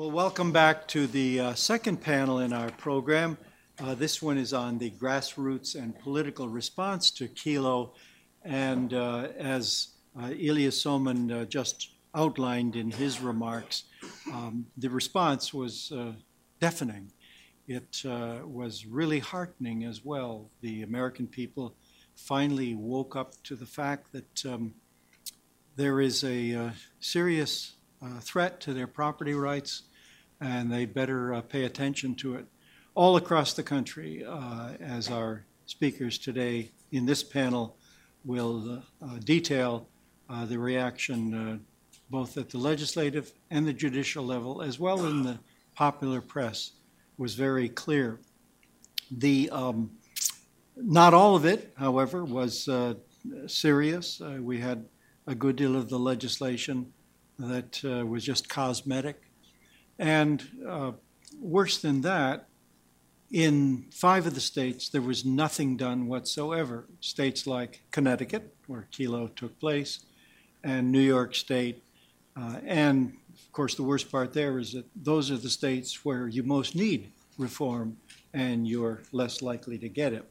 Well, welcome back to the uh, second panel in our program. Uh, this one is on the grassroots and political response to Kelo. And uh, as uh, Ilya Somin uh, just outlined in his remarks, um, the response was uh, deafening. It was really heartening as well. The American people finally woke up to the fact that um, there is a serious uh, threat to their property rights, and they better uh, pay attention to it all across the country, uh, as our speakers today in this panel will uh, detail uh, the reaction both at the legislative and the judicial level, as well in the popular press, was very clear. The um, not all of it, however, was uh, serious. Uh, we had a good deal of the legislation that uh, was just cosmetic. And uh, worse than that, in five of the states, there was nothing done whatsoever. States like Connecticut, where Kelo took place, and New York State. Uh, and of course, the worst part there is that those are the states where you most need reform and you're less likely to get it.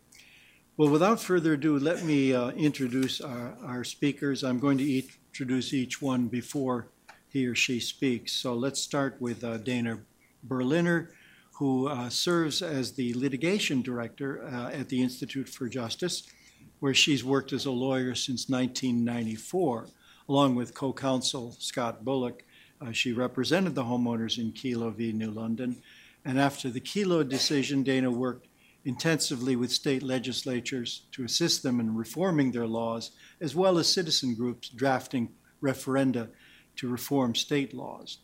Well, without further ado, let me uh, introduce our, our, speakers. I'm going to introduce each one before he or she speaks. So let's start with uh, Dana Berliner, who uh, serves as the litigation director uh, at the Institute for Justice, where she's worked as a lawyer since 1994, along with co counsel Scott Bullock. Uh, she represented the homeowners in Kelo v. New London. And after the Kelo decision, Dana worked intensively with state legislatures to assist them in reforming their laws, as well as citizen groups drafting referenda to reform state laws.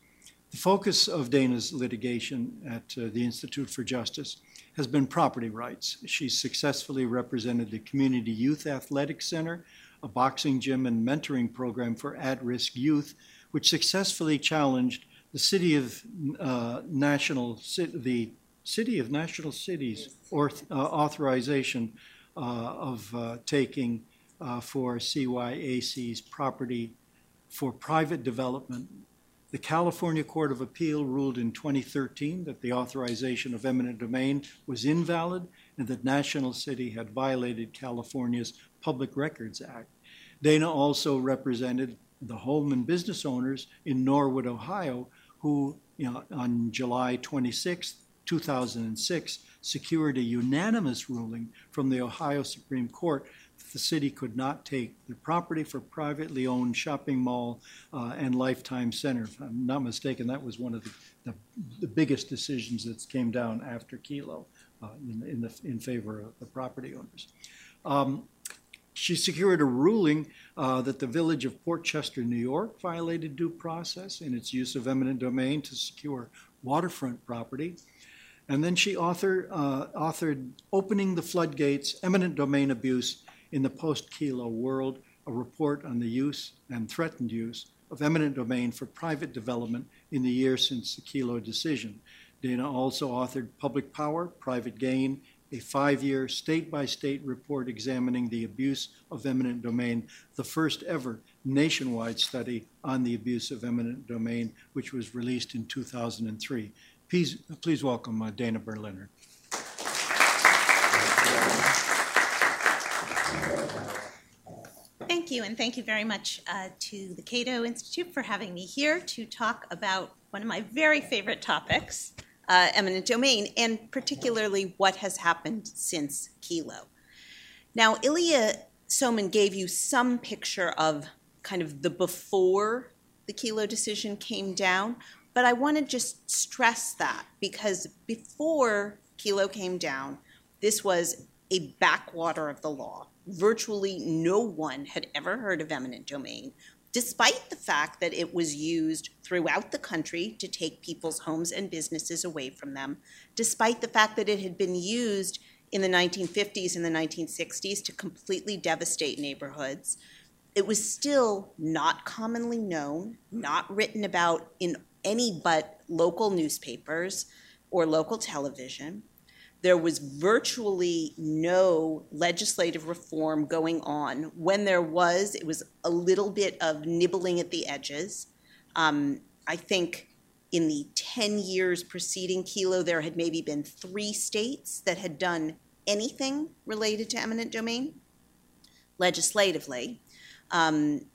The focus of Dana's litigation at uh, the Institute for Justice has been property rights. She's successfully represented the Community Youth Athletic Center, a boxing gym and mentoring program for at risk youth, which successfully challenged the city of uh, national, the City of National City's uh, authorization uh, of uh, taking uh, for CYAC's property for private development. The California Court of Appeal ruled in 2013 that the authorization of eminent domain was invalid and that National City had violated California's Public Records Act. Dana also represented the home and business owners in Norwood, Ohio, who you know, on July 26, 2006 secured a unanimous ruling from the Ohio Supreme Court the city could not take the property for privately owned shopping mall uh, and lifetime center. If I'm not mistaken, that was one of the, the, the biggest decisions that came down after Kelo uh, in, in, the, in favor of the property owners. Um, she secured a ruling uh, that the village of Port Chester, New York, violated due process in its use of eminent domain to secure waterfront property. And then she author, uh, authored Opening the Floodgates Eminent Domain Abuse in the Post Kelo World, a report on the use and threatened use of eminent domain for private development in the year since the Kelo decision. Dana also authored Public Power, Private Gain, a five year state by state report examining the abuse of eminent domain, the first ever nationwide study on the abuse of eminent domain, which was released in 2003. Please, please welcome uh, Dana Berliner. Thank you, and thank you very much uh, to the Cato Institute for having me here to talk about one of my very favorite topics, uh, eminent domain, and particularly what has happened since Kelo. Now, Ilya Somin gave you some picture of kind of the before the Kelo decision came down. But I want to just stress that because before Kelo came down, this was a backwater of the law. Virtually no one had ever heard of eminent domain, despite the fact that it was used throughout the country to take people's homes and businesses away from them, despite the fact that it had been used in the 1950s and the 1960s to completely devastate neighborhoods. It was still not commonly known, not written about in any but local newspapers or local television. There was virtually no legislative reform going on. When there was, it was a little bit of nibbling at the edges. Um, I think in the 10 years preceding Kelo, there had maybe been three states that had done anything related to eminent domain legislatively. Um,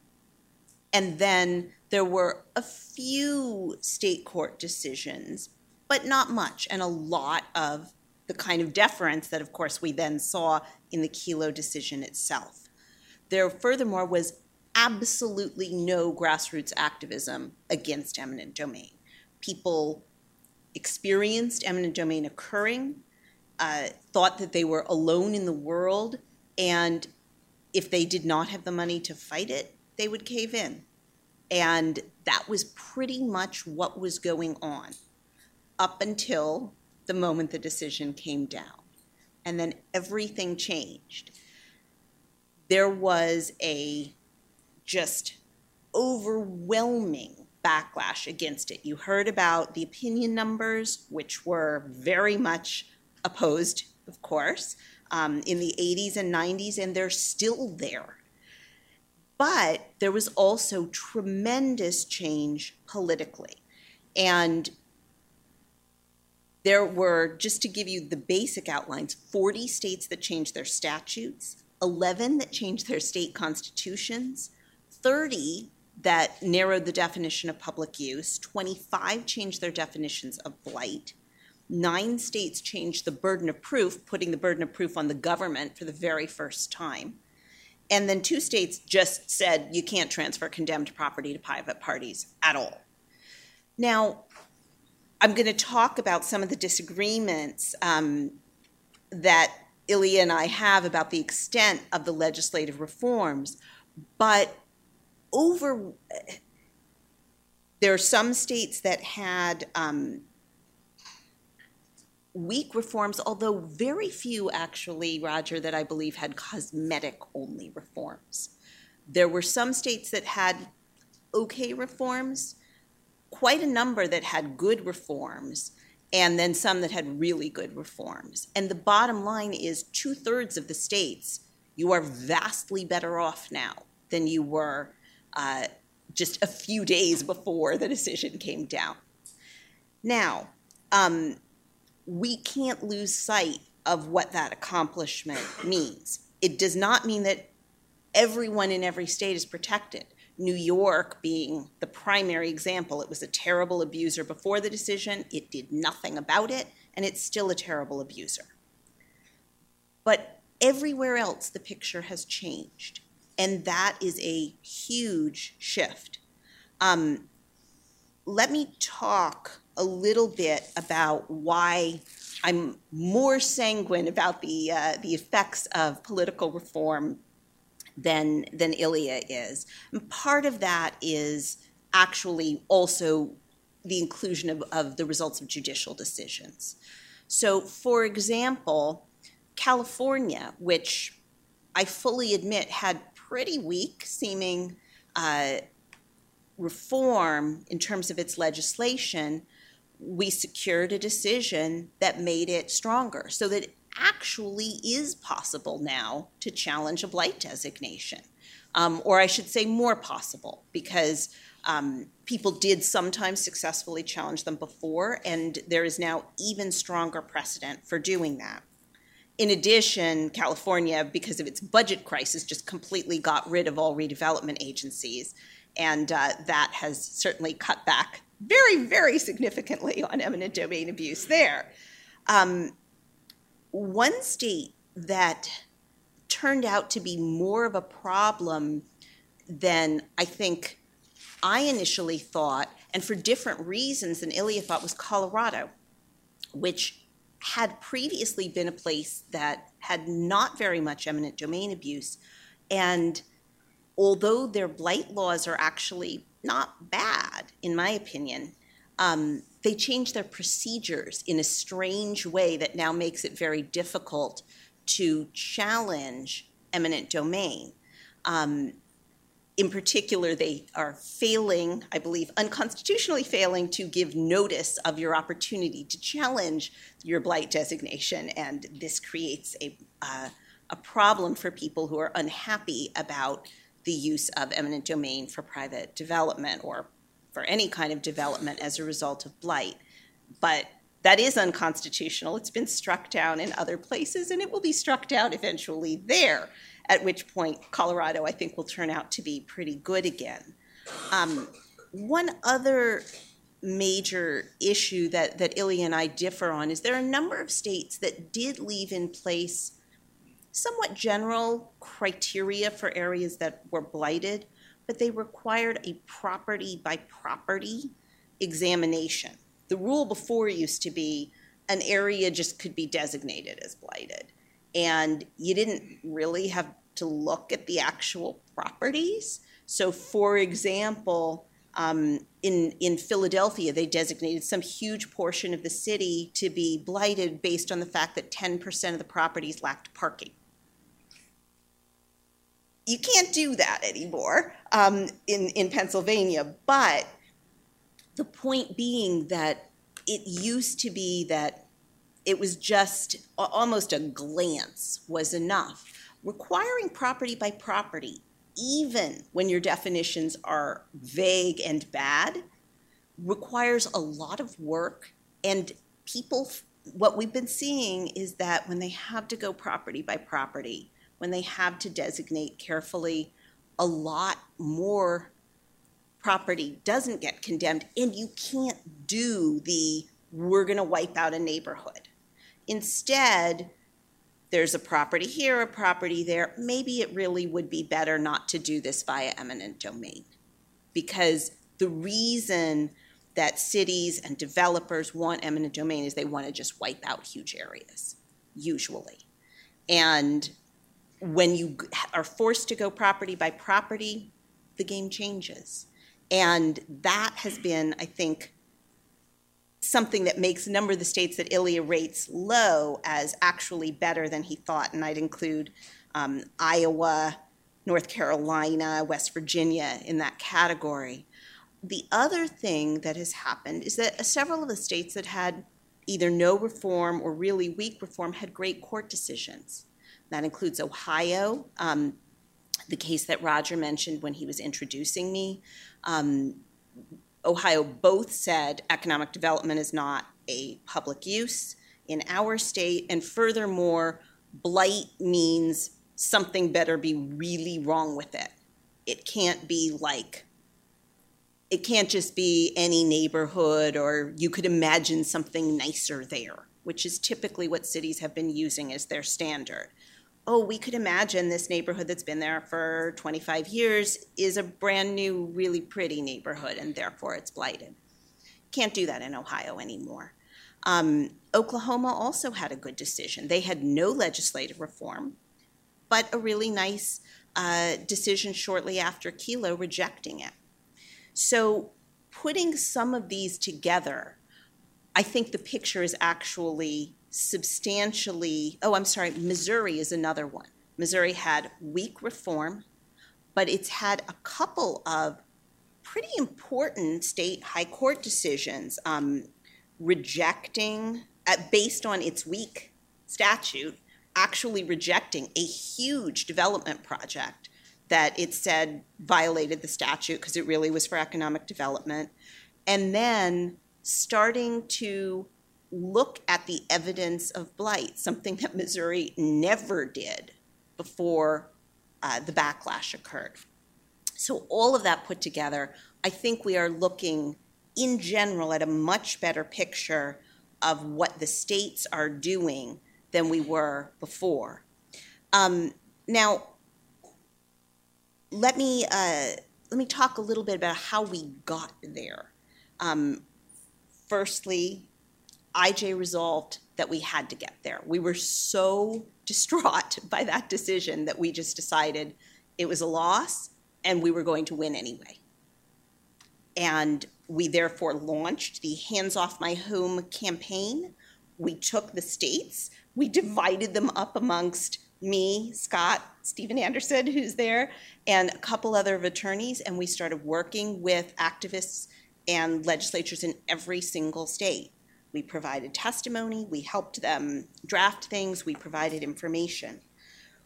and then there were a few state court decisions, but not much, and a lot of the kind of deference that, of course, we then saw in the Kelo decision itself. There, furthermore, was absolutely no grassroots activism against eminent domain. People experienced eminent domain occurring, uh, thought that they were alone in the world, and if they did not have the money to fight it, they would cave in. And that was pretty much what was going on up until the moment the decision came down. And then everything changed. There was a just overwhelming backlash against it. You heard about the opinion numbers, which were very much opposed, of course, um, in the 80s and 90s, and they're still there. But there was also tremendous change politically. And there were, just to give you the basic outlines, 40 states that changed their statutes, 11 that changed their state constitutions, 30 that narrowed the definition of public use, 25 changed their definitions of blight, nine states changed the burden of proof, putting the burden of proof on the government for the very first time. And then two states just said you can't transfer condemned property to private parties at all. Now, I'm going to talk about some of the disagreements um, that Ilya and I have about the extent of the legislative reforms, but over there are some states that had um, weak reforms, although very few actually, Roger, that I believe had cosmetic only reforms. There were some states that had okay reforms, quite a number that had good reforms, and then some that had really good reforms. And the bottom line is two thirds of the states, you are vastly better off now than you were uh, just a few days before the decision came down. Now, um, we can't lose sight of what that accomplishment means. It does not mean that everyone in every state is protected. New York being the primary example, it was a terrible abuser before the decision, it did nothing about it, and it's still a terrible abuser. But everywhere else, the picture has changed, and that is a huge shift. Um, let me talk a little bit about why I'm more sanguine about the uh, the effects of political reform than than Ilya is. And part of that is actually also the inclusion of, of the results of judicial decisions. So, for example, California, which I fully admit had pretty weak seeming uh, reform in terms of its legislation, we secured a decision that made it stronger so that actually is possible now to challenge a blight designation. Um, or I should say, more possible, because um, people did sometimes successfully challenge them before, and there is now even stronger precedent for doing that. In addition, California, because of its budget crisis, just completely got rid of all redevelopment agencies, and uh, that has certainly cut back very, very significantly on eminent domain abuse there. Um, one state that turned out to be more of a problem than I think I initially thought, and for different reasons than Ilya thought, was Colorado, which had previously been a place that had not very much eminent domain abuse. And although their blight laws are actually not bad, in my opinion. Um, they changed their procedures in a strange way that now makes it very difficult to challenge eminent domain. Um, in particular, they are failing, I believe, unconstitutionally failing to give notice of your opportunity to challenge your blight designation. And this creates a, uh, a problem for people who are unhappy about the use of eminent domain for private development or for any kind of development as a result of blight. But that is unconstitutional. It's been struck down in other places, and it will be struck down eventually there, at which point Colorado, I think, will turn out to be pretty good again. Um, one other major issue that, that Ilya and I differ on is there are a number of states that did leave in place somewhat general criteria for areas that were blighted, but they required a property by property examination. The rule before used to be an area just could be designated as blighted, and you didn't really have to look at the actual properties. So, for example, um, in in Philadelphia, they designated some huge portion of the city to be blighted based on the fact that 10% of the properties lacked parking. You can't do that anymore um, in in Pennsylvania, but the point being that it used to be that it was just almost a glance was enough. Requiring property by property even when your definitions are vague and bad, requires a lot of work. And people, what we've been seeing is that when they have to go property by property, when they have to designate carefully, a lot more property doesn't get condemned, and you can't do the we're going to wipe out a neighborhood. Instead, there's a property here, a property there. Maybe it really would be better not to do this via eminent domain. Because the reason that cities and developers want eminent domain is they want to just wipe out huge areas, usually. And when you are forced to go property by property, the game changes. And that has been, I think, something that makes a number of the states that Ilya rates low as actually better than he thought. And I'd include um, Iowa, North Carolina, West Virginia in that category. The other thing that has happened is that several of the states that had either no reform or really weak reform had great court decisions. That includes Ohio, um, the case that Roger mentioned when he was introducing me. Um, Ohio both said economic development is not a public use in our state, and furthermore, blight means something better be really wrong with it. It can't be like, it can't just be any neighborhood or you could imagine something nicer there, which is typically what cities have been using as their standard oh, we could imagine this neighborhood that's been there for 25 years is a brand new, really pretty neighborhood, and therefore it's blighted. Can't do that in Ohio anymore. Um, Oklahoma also had a good decision. They had no legislative reform, but a really nice uh, decision shortly after Kelo rejecting it. So, putting some of these together, I think the picture is actually substantially, oh, I'm sorry, Missouri is another one. Missouri had weak reform, but it's had a couple of pretty important state high court decisions um, rejecting, uh, based on its weak statute, actually rejecting a huge development project that it said violated the statute because it really was for economic development. And then starting to look at the evidence of blight, something that Missouri never did before uh, the backlash occurred. So, all of that put together, I think we are looking in general at a much better picture of what the states are doing than we were before. Um, now, let me uh, let me talk a little bit about how we got there. Um, firstly, IJ resolved that we had to get there. We were so distraught by that decision that we just decided it was a loss and we were going to win anyway. And we therefore launched the Hands Off My Home campaign. We took the states, we divided them up amongst me, Scott, Stephen Anderson, who's there, and a couple other attorneys, and we started working with activists and legislatures in every single state we provided testimony, we helped them draft things, we provided information.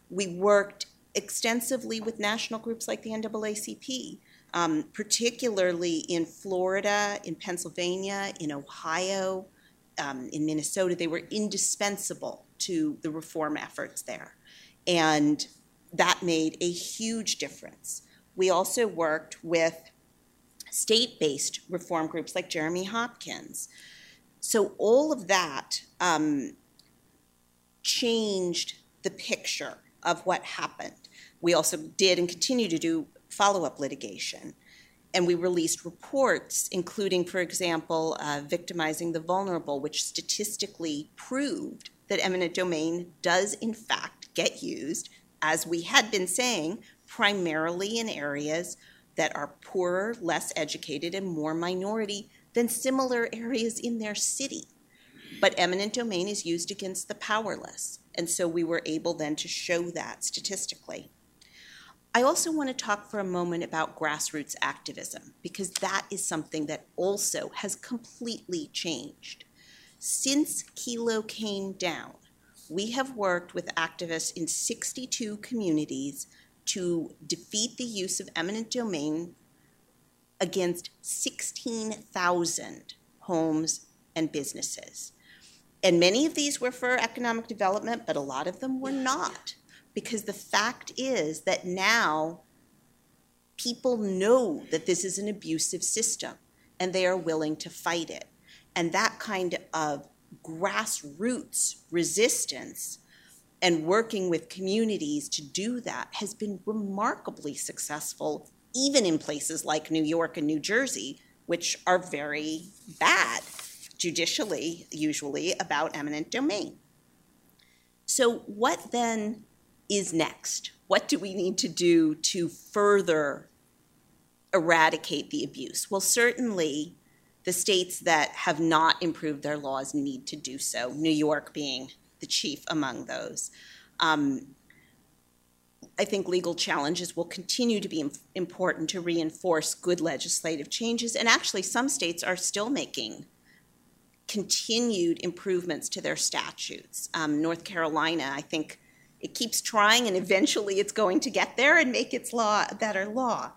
We worked extensively with national groups like the NAACP. um, particularly in Florida, in Pennsylvania, in Ohio, um, in Minnesota. They were indispensable to the reform efforts there. And that made a huge difference. We also worked with state based reform groups like Jeremy Hopkins. So, all of that um, changed the picture of what happened. We also did and continue to do follow up litigation. And we released reports, including, for example, uh, Victimizing the Vulnerable, which statistically proved that eminent domain does, in fact, get used, as we had been saying, primarily in areas that are poorer, less educated, and more minority than similar areas in their city. But eminent domain is used against the powerless. And so we were able then to show that statistically. I also want to talk for a moment about grassroots activism because that is something that also has completely changed. Since Kelo came down, we have worked with activists in 62 communities to defeat the use of eminent domain against 16,000 homes and businesses. And many of these were for economic development, but a lot of them were not. Because the fact is that now people know that this is an abusive system and they are willing to fight it. And that kind of grassroots resistance and working with communities to do that has been remarkably successful, even in places like New York and New Jersey, which are very bad judicially, usually, about eminent domain. So, what then is next? What do we need to do to further eradicate the abuse? Well, certainly the states that have not improved their laws need to do so, New York being the chief among those. Um, I think legal challenges will continue to be important to reinforce good legislative changes, and actually, some states are still making continued improvements to their statutes. Um, North Carolina, I think, it keeps trying, and eventually it's going to get there and make its law a better law.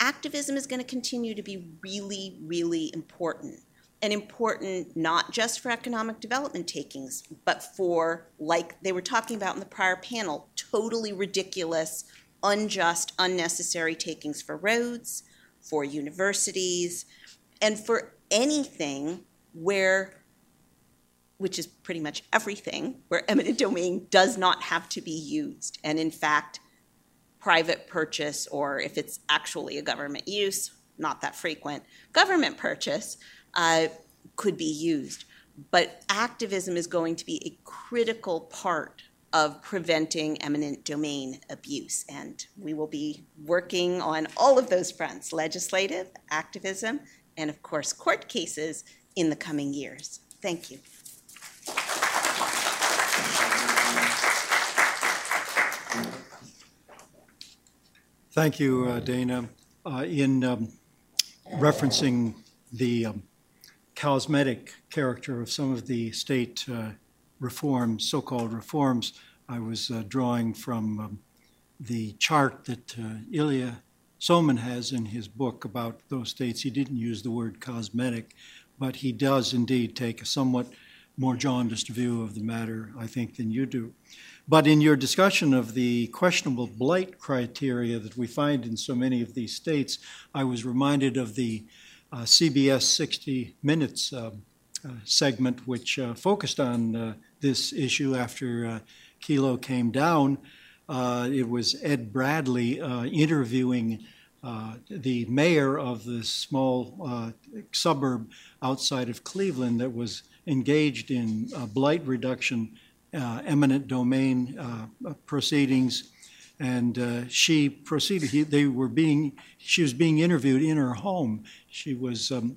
Activism is going to continue to be really, really important and important not just for economic development takings, but for, like they were talking about in the prior panel, totally ridiculous, unjust, unnecessary takings for roads, for universities, and for anything where, which is pretty much everything, where eminent domain does not have to be used. And in fact, private purchase, or if it's actually a government use, not that frequent, government purchase uh, could be used. But activism is going to be a critical part of preventing eminent domain abuse. And we will be working on all of those fronts legislative, activism, and of course, court cases in the coming years. Thank you. Thank you, uh, Dana. Uh, in um, referencing the um, cosmetic character of some of the state uh, reforms, so-called reforms, I was uh, drawing from um, the chart that uh, Ilya Somin has in his book about those states. He didn't use the word cosmetic, but he does indeed take a somewhat more jaundiced view of the matter, I think, than you do. But in your discussion of the questionable blight criteria that we find in so many of these states, I was reminded of the CBS 60 Minutes uh, uh, segment, which uh, focused on uh, this issue after uh, Kelo came down. it was Ed Bradley interviewing uh, the mayor of this small uh, suburb outside of Cleveland that was engaged in uh, blight reduction, uh, eminent domain uh, proceedings, and she proceeded. He, they were being. She was being interviewed in her home. She was um,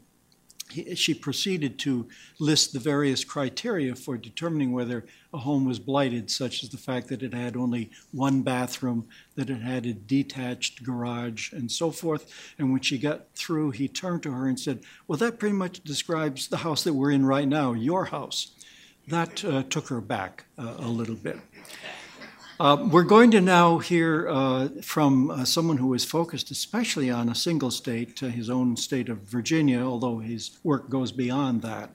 she proceeded to list the various criteria for determining whether a home was blighted, such as the fact that it had only one bathroom, that it had a detached garage, and so forth. And when she got through, he turned to her and said, Well, that pretty much describes the house that we're in right now, your house. That uh, took her back uh, a little bit. Uh, we're going to now hear uh, from uh, someone who is focused especially on a single state, uh, his own state of Virginia, although his work goes beyond that.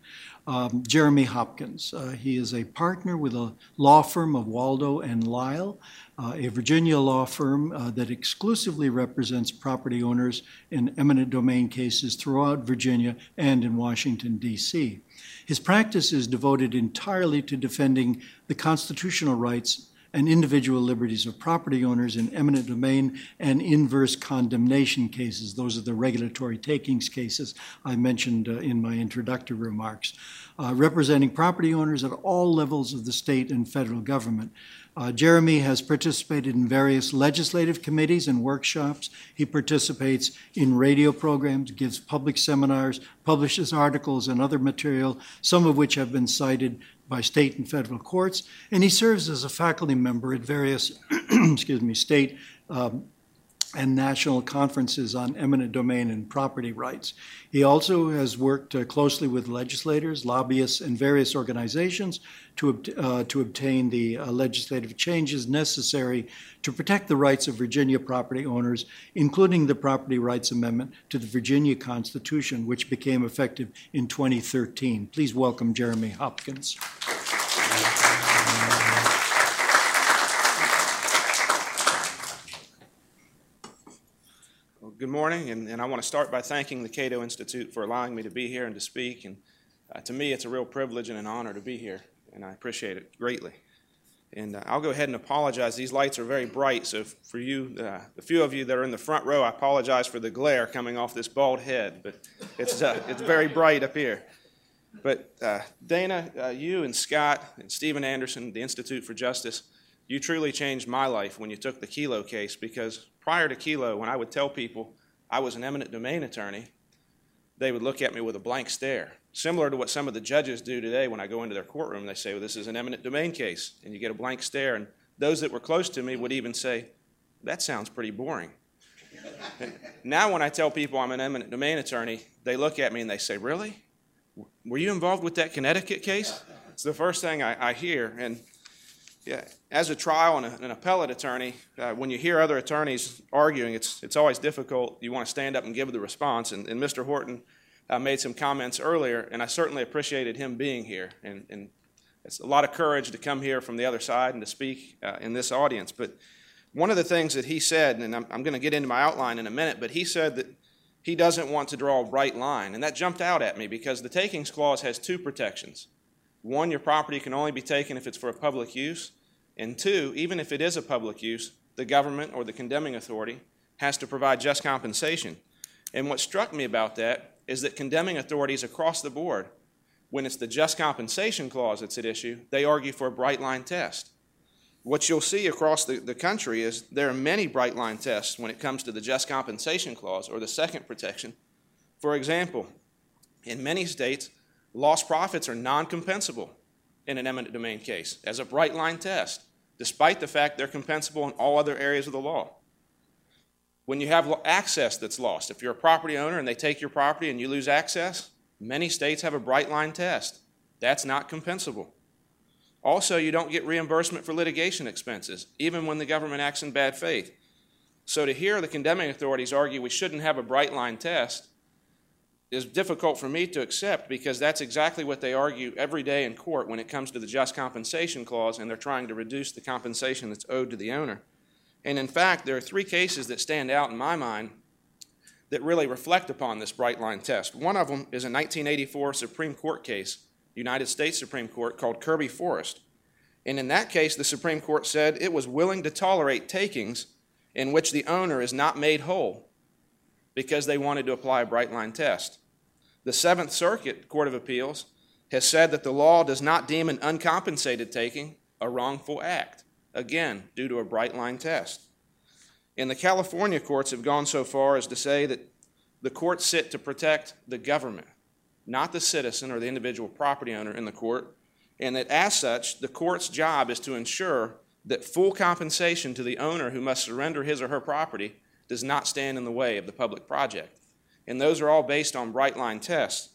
Um, Jeremy Hopkins. Uh, he is a partner with a law firm of Waldo and Lyon, a Virginia law firm that exclusively represents property owners in eminent domain cases throughout Virginia and in Washington, D.C. His practice is devoted entirely to defending the constitutional rights and individual liberties of property owners in eminent domain and inverse condemnation cases. Those are the regulatory takings cases I mentioned uh, in my introductory remarks, uh, representing property owners at all levels of the state and federal government. Uh, Jeremy has participated in various legislative committees and workshops. He participates in radio programs, gives public seminars, publishes articles and other material, some of which have been cited by state and federal courts, and he serves as a faculty member at various, excuse me, state um, and national conferences on eminent domain and property rights. He also has worked uh, closely with legislators, lobbyists, and various organizations to, uh, to obtain the uh, legislative changes necessary to protect the rights of Virginia property owners, including the Property Rights Amendment to the Virginia Constitution, which became effective in 2013. Please welcome Jeremy Hopkins. Morning, and, and I want to start by thanking the Cato Institute for allowing me to be here and to speak. And uh, to me, it's a real privilege and an honor to be here, and I appreciate it greatly. And uh, I'll go ahead and apologize. These lights are very bright, so for you, uh, the few of you that are in the front row, I apologize for the glare coming off this bald head, but it's, uh, it's very bright up here. But uh, Dana, uh, you and Scott and Stephen Anderson, the Institute for Justice, you truly changed my life when you took the Kelo case because prior to Kelo, when I would tell people I was an eminent domain attorney, they would look at me with a blank stare, similar to what some of the judges do today when I go into their courtroom. They say, Well, this is an eminent domain case, and you get a blank stare. And those that were close to me would even say, That sounds pretty boring. now, when I tell people I'm an eminent domain attorney, they look at me and they say, Really? Were you involved with that Connecticut case? It's the first thing I, I hear. And yeah, as a trial and a, an appellate attorney, uh, when you hear other attorneys arguing, it's, it's always difficult. You want to stand up and give the response. And, and Mr. Horton uh, made some comments earlier, and I certainly appreciated him being here. And, and it's a lot of courage to come here from the other side and to speak uh, in this audience. But one of the things that he said, and I'm, I'm going to get into my outline in a minute, but he said that he doesn't want to draw a bright line. And that jumped out at me because the takings clause has two protections. One, your property can only be taken if it's for a public use. And two, even if it is a public use, the government or the condemning authority has to provide just compensation. And what struck me about that is that condemning authorities across the board, when it's the just compensation clause that's at issue, they argue for a bright line test. What you'll see across the, the country is there are many bright line tests when it comes to the just compensation clause or the second protection. For example, in many states, Lost profits are non compensable in an eminent domain case as a bright line test, despite the fact they're compensable in all other areas of the law. When you have access that's lost, if you're a property owner and they take your property and you lose access, many states have a bright line test. That's not compensable. Also, you don't get reimbursement for litigation expenses, even when the government acts in bad faith. So, to hear the condemning authorities argue we shouldn't have a bright line test is difficult for me to accept because that's exactly what they argue every day in court when it comes to the just compensation clause and they're trying to reduce the compensation that's owed to the owner. And in fact, there are three cases that stand out in my mind that really reflect upon this bright line test. One of them is a 1984 Supreme Court case, United States Supreme Court, called Kirby Forest. And in that case, the Supreme Court said it was willing to tolerate takings in which the owner is not made whole because they wanted to apply a bright line test. The Seventh Circuit Court of Appeals has said that the law does not deem an uncompensated taking a wrongful act, again, due to a bright line test. And the California courts have gone so far as to say that the courts sit to protect the government, not the citizen or the individual property owner in the court, and that as such, the court's job is to ensure that full compensation to the owner who must surrender his or her property does not stand in the way of the public project. And those are all based on bright line tests.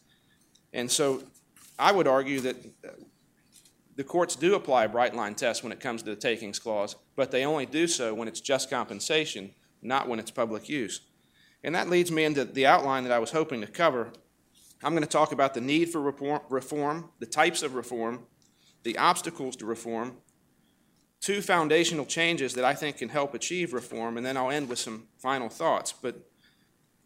And so I would argue that the courts do apply a bright line test when it comes to the takings clause, but they only do so when it's just compensation, not when it's public use. And that leads me into the outline that I was hoping to cover. I'm going to talk about the need for reform, the types of reform, the obstacles to reform, two foundational changes that I think can help achieve reform, and then I'll end with some final thoughts. But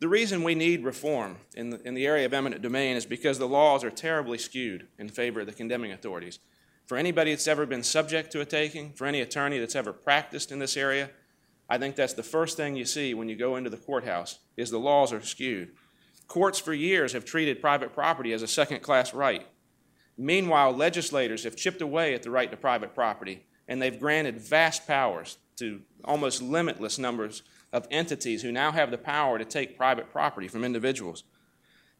the reason we need reform in the, in the area of eminent domain is because the laws are terribly skewed in favor of the condemning authorities. For anybody that's ever been subject to a taking, for any attorney that's ever practiced in this area, I think that's the first thing you see when you go into the courthouse is the laws are skewed. Courts for years have treated private property as a second-class right. Meanwhile, legislators have chipped away at the right to private property, and they've granted vast powers to almost limitless numbers of entities who now have the power to take private property from individuals.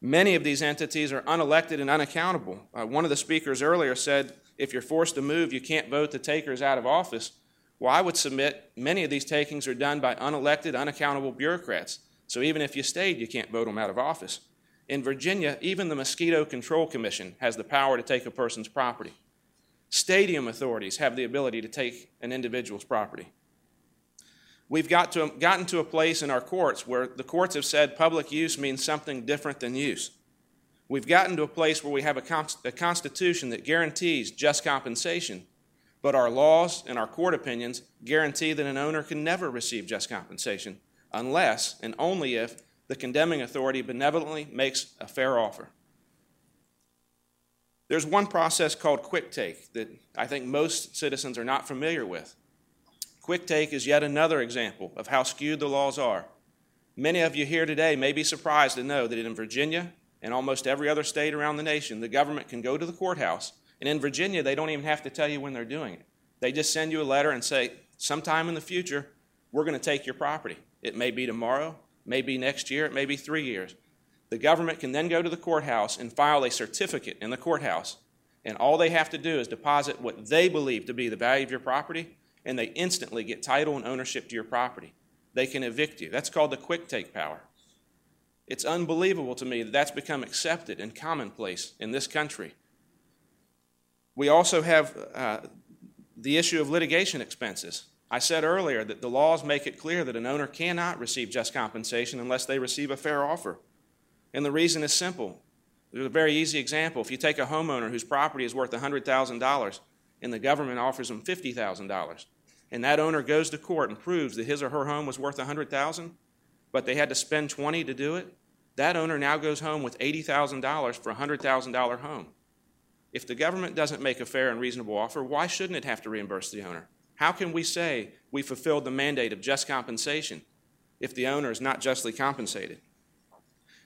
Many of these entities are unelected and unaccountable. Uh, one of the speakers earlier said if you're forced to move, you can't vote the takers out of office. Well, I would submit many of these takings are done by unelected, unaccountable bureaucrats. So even if you stayed, you can't vote them out of office. In Virginia, even the Mosquito Control Commission has the power to take a person's property. Stadium authorities have the ability to take an individual's property. We've got to, gotten to a place in our courts where the courts have said public use means something different than use. We've gotten to a place where we have a, a constitution that guarantees just compensation, but our laws and our court opinions guarantee that an owner can never receive just compensation unless and only if the condemning authority benevolently makes a fair offer. There's one process called quick take that I think most citizens are not familiar with. Quick take is yet another example of how skewed the laws are. Many of you here today may be surprised to know that in Virginia and almost every other state around the nation, the government can go to the courthouse and in Virginia, they don't even have to tell you when they're doing it. They just send you a letter and say, sometime in the future, we're going to take your property. It may be tomorrow, may be next year, it may be three years. The government can then go to the courthouse and file a certificate in the courthouse. And all they have to do is deposit what they believe to be the value of your property, and they instantly get title and ownership to your property. They can evict you. That's called the quick take power. It's unbelievable to me that that's become accepted and commonplace in this country. We also have uh, the issue of litigation expenses. I said earlier that the laws make it clear that an owner cannot receive just compensation unless they receive a fair offer. And the reason is simple. There's a very easy example. If you take a homeowner whose property is worth $100,000 and the government offers them $50,000, and that owner goes to court and proves that his or her home was worth 100,000, but they had to spend 20 to do it, that owner now goes home with $80,000 for a $100,000 home. If the government doesn't make a fair and reasonable offer, why shouldn't it have to reimburse the owner? How can we say we fulfilled the mandate of just compensation if the owner is not justly compensated?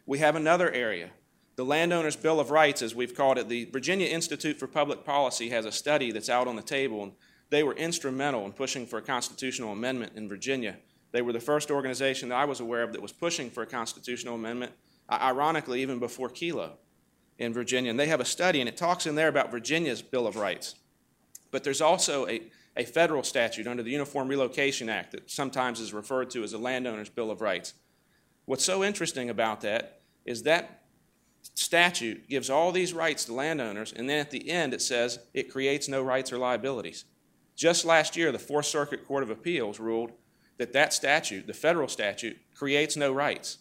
We have another area. The Landowner's Bill of Rights, as we've called it, the Virginia Institute for Public Policy has a study that's out on the table, and they were instrumental in pushing for a constitutional amendment in Virginia. They were the first organization that I was aware of that was pushing for a constitutional amendment, ironically, even before Kelo in Virginia. And they have a study, and it talks in there about Virginia's Bill of Rights. But there's also a, a federal statute under the Uniform Relocation Act that sometimes is referred to as a landowner's Bill of Rights. What's so interesting about that is that statute gives all these rights to landowners, and then at the end it says it creates no rights or liabilities. Just last year, the Fourth Circuit Court of Appeals ruled that that statute, the federal statute, creates no rights.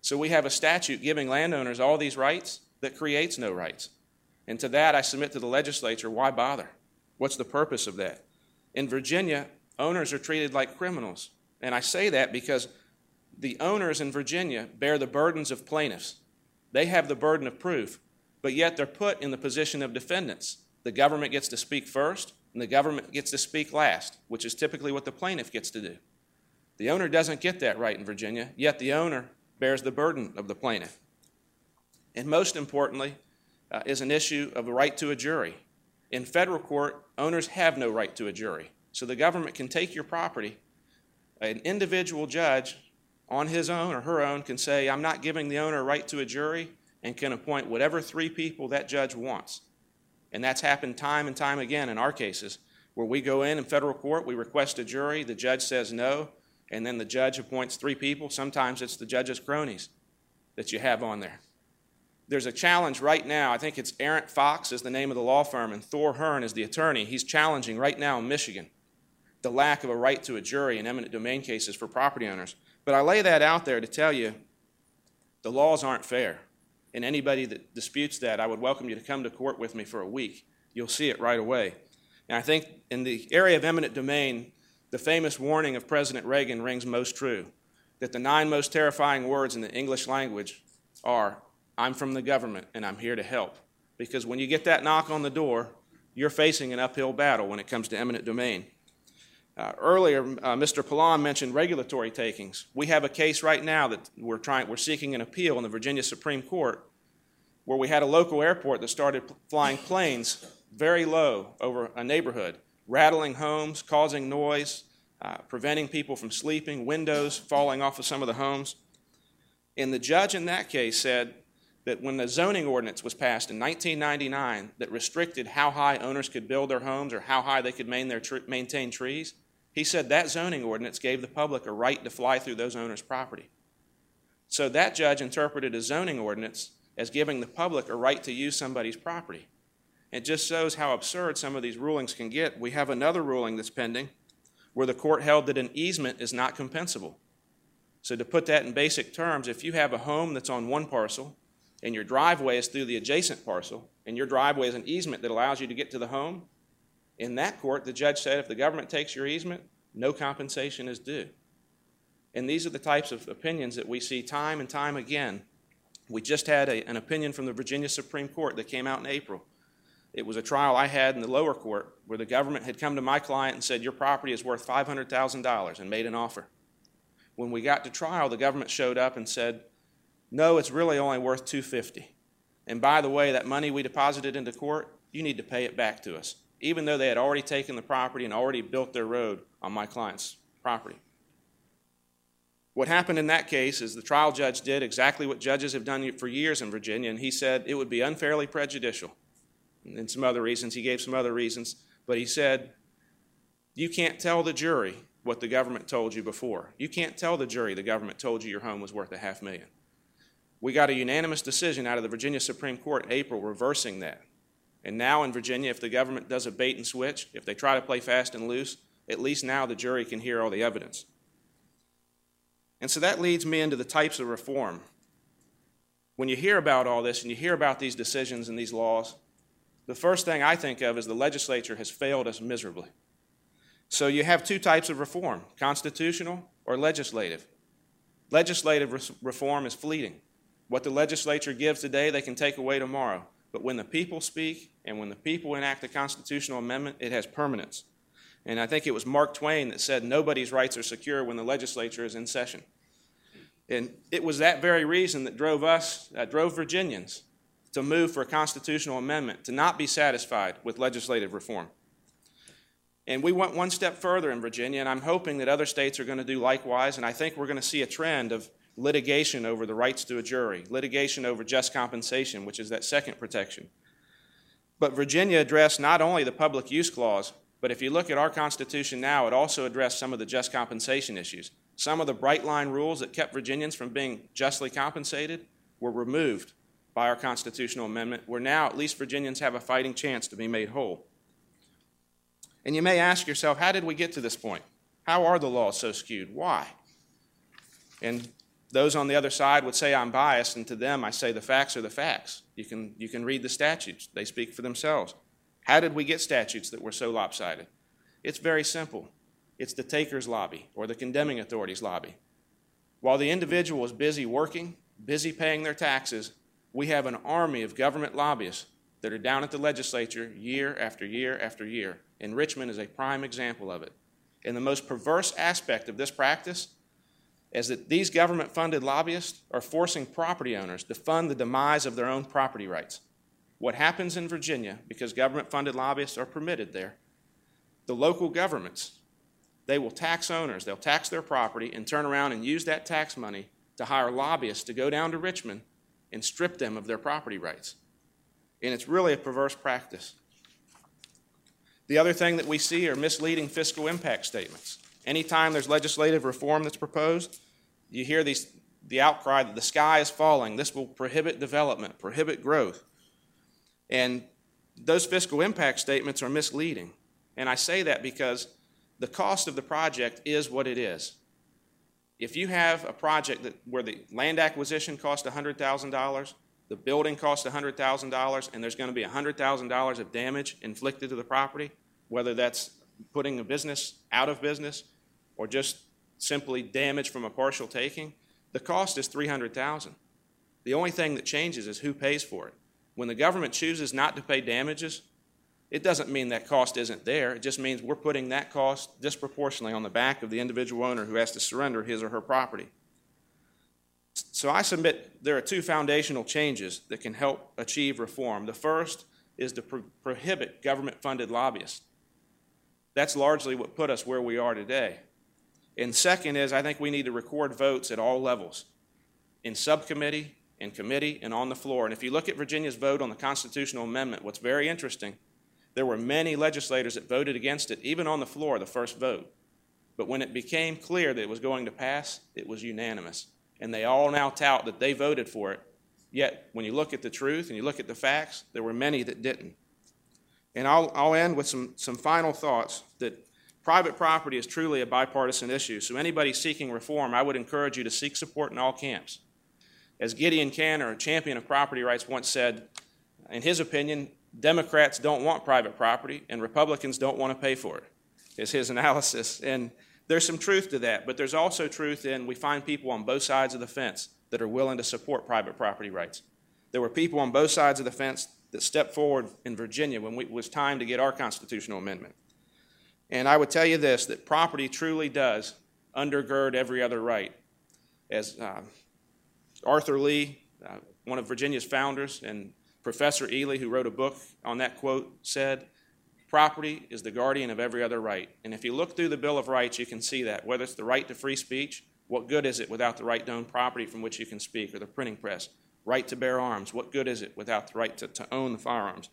So we have a statute giving landowners all these rights, that creates no rights. And to that, I submit to the legislature why bother? What's the purpose of that? In Virginia, owners are treated like criminals. And I say that because the owners in Virginia bear the burdens of plaintiffs. They have the burden of proof, but yet they're put in the position of defendants. The government gets to speak first, and the government gets to speak last, which is typically what the plaintiff gets to do. The owner doesn't get that right in Virginia, yet the owner bears the burden of the plaintiff. And most importantly, uh, is an issue of the right to a jury. In federal court, owners have no right to a jury. So the government can take your property. An individual judge on his own or her own can say, I'm not giving the owner a right to a jury, and can appoint whatever three people that judge wants. And that's happened time and time again in our cases, where we go in in federal court, we request a jury, the judge says no, and then the judge appoints three people. Sometimes it's the judge's cronies that you have on there. there's a challenge right now. I think it's Arent Fox is the name of the law firm, and Thor Hearne is the attorney. He's challenging right now in Michigan the lack of a right to a jury in eminent domain cases for property owners. But I lay that out there to tell you the laws aren't fair. And anybody that disputes that, I would welcome you to come to court with me for a week. You'll see it right away. And I think in the area of eminent domain, the famous warning of President Reagan rings most true that the nine most terrifying words in the English language are I'm from the government and I'm here to help. Because when you get that knock on the door, you're facing an uphill battle when it comes to eminent domain. Uh, earlier, uh, Mr. Pilon mentioned regulatory takings. We have a case right now that we're trying, we're seeking an appeal in the Virginia Supreme Court, where we had a local airport that started p- flying planes very low over a neighborhood, rattling homes, causing noise, uh, preventing people from sleeping, windows falling off of some of the homes. And the judge in that case said that when the zoning ordinance was passed in 1999 that restricted how high owners could build their homes or how high they could maintain trees, he said that zoning ordinance gave the public a right to fly through those owners' property. So that judge interpreted a zoning ordinance as giving the public a right to use somebody's property. It just shows how absurd some of these rulings can get. We have another ruling that's pending where the court held that an easement is not compensable. So, to put that in basic terms, if you have a home that's on one parcel and your driveway is through the adjacent parcel, and your driveway is an easement that allows you to get to the home, in that court, the judge said if the government takes your easement, no compensation is due. And these are the types of opinions that we see time and time again. We just had a, an opinion from the Virginia Supreme Court that came out in April. It was a trial I had in the lower court where the government had come to my client and said, Your property is worth $500,000 and made an offer. When we got to trial, the government showed up and said, No, it's really only worth 250 And by the way, that money we deposited into court, you need to pay it back to us even though they had already taken the property and already built their road on my client's property. What happened in that case is the trial judge did exactly what judges have done for years in Virginia, and he said it would be unfairly prejudicial. And some other reasons, he gave some other reasons, but he said, You can't tell the jury what the government told you before. You can't tell the jury the government told you your home was worth a half million. We got a unanimous decision out of the Virginia Supreme Court in April reversing that. And now in Virginia, if the government does a bait and switch, if they try to play fast and loose, at least now the jury can hear all the evidence. And so that leads me into the types of reform. When you hear about all this and you hear about these decisions and these laws, the first thing I think of is the legislature has failed us miserably. So you have two types of reform constitutional or legislative. Legislative reform is fleeting. What the legislature gives today, they can take away tomorrow. But when the people speak and when the people enact a constitutional amendment, it has permanence. And I think it was Mark Twain that said, Nobody's rights are secure when the legislature is in session. And it was that very reason that drove us, that drove Virginians to move for a constitutional amendment, to not be satisfied with legislative reform. And we went one step further in Virginia, and I'm hoping that other states are going to do likewise. And I think we're going to see a trend of litigation over the rights to a jury, litigation over just compensation, which is that second protection. But Virginia addressed not only the public use clause, but if you look at our Constitution now, it also addressed some of the just compensation issues. Some of the bright line rules that kept Virginians from being justly compensated were removed by our constitutional amendment, where now at least Virginians have a fighting chance to be made whole. And you may ask yourself, how did we get to this point? How are the laws so skewed? Why? And those on the other side would say I'm biased, and to them I say the facts are the facts. You can, you can read the statutes, they speak for themselves. How did we get statutes that were so lopsided? It's very simple it's the taker's lobby or the condemning authority's lobby. While the individual is busy working, busy paying their taxes, we have an army of government lobbyists that are down at the legislature year after year after year. And Richmond is a prime example of it. And the most perverse aspect of this practice is that these government funded lobbyists are forcing property owners to fund the demise of their own property rights. What happens in Virginia, because government funded lobbyists are permitted there, the local governments, they will tax owners, they'll tax their property and turn around and use that tax money to hire lobbyists to go down to Richmond and strip them of their property rights. And it's really a perverse practice. The other thing that we see are misleading fiscal impact statements. Anytime there's legislative reform that's proposed, you hear these the outcry that the sky is falling. This will prohibit development, prohibit growth. And those fiscal impact statements are misleading. And I say that because the cost of the project is what it is. If you have a project that, where the land acquisition cost $100,000, the building cost $100,000, and there's going to be $100,000 of damage inflicted to the property, whether that's putting a business out of business or just simply damage from a partial taking, the cost is 300,000. The only thing that changes is who pays for it. When the government chooses not to pay damages, it doesn't mean that cost isn't there. It just means we're putting that cost disproportionately on the back of the individual owner who has to surrender his or her property. So I submit there are two foundational changes that can help achieve reform. The first is to pro- prohibit government funded lobbyists. That's largely what put us where we are today. And second is I think we need to record votes at all levels in subcommittee, in committee, and on the floor. And if you look at Virginia's vote on the constitutional amendment, what's very interesting there were many legislators that voted against it, even on the floor, the first vote. But when it became clear that it was going to pass, it was unanimous. And they all now tout that they voted for it. Yet, when you look at the truth and you look at the facts, there were many that didn't. And I'll, I'll end with some, some final thoughts that private property is truly a bipartisan issue. So, anybody seeking reform, I would encourage you to seek support in all camps. As Gideon Kanner, a champion of property rights, once said, in his opinion, Democrats don't want private property and Republicans don't want to pay for it, is his analysis. And there's some truth to that, but there's also truth in we find people on both sides of the fence that are willing to support private property rights. There were people on both sides of the fence that stepped forward in Virginia when it was time to get our constitutional amendment. And I would tell you this that property truly does undergird every other right. As uh, Arthur Lee, uh, one of Virginia's founders and Professor Ely, who wrote a book on that quote, said, Property is the guardian of every other right. And if you look through the Bill of Rights, you can see that. Whether it's the right to free speech, what good is it without the right to own property from which you can speak, or the printing press? Right to bear arms, what good is it without the right to, to own the firearms?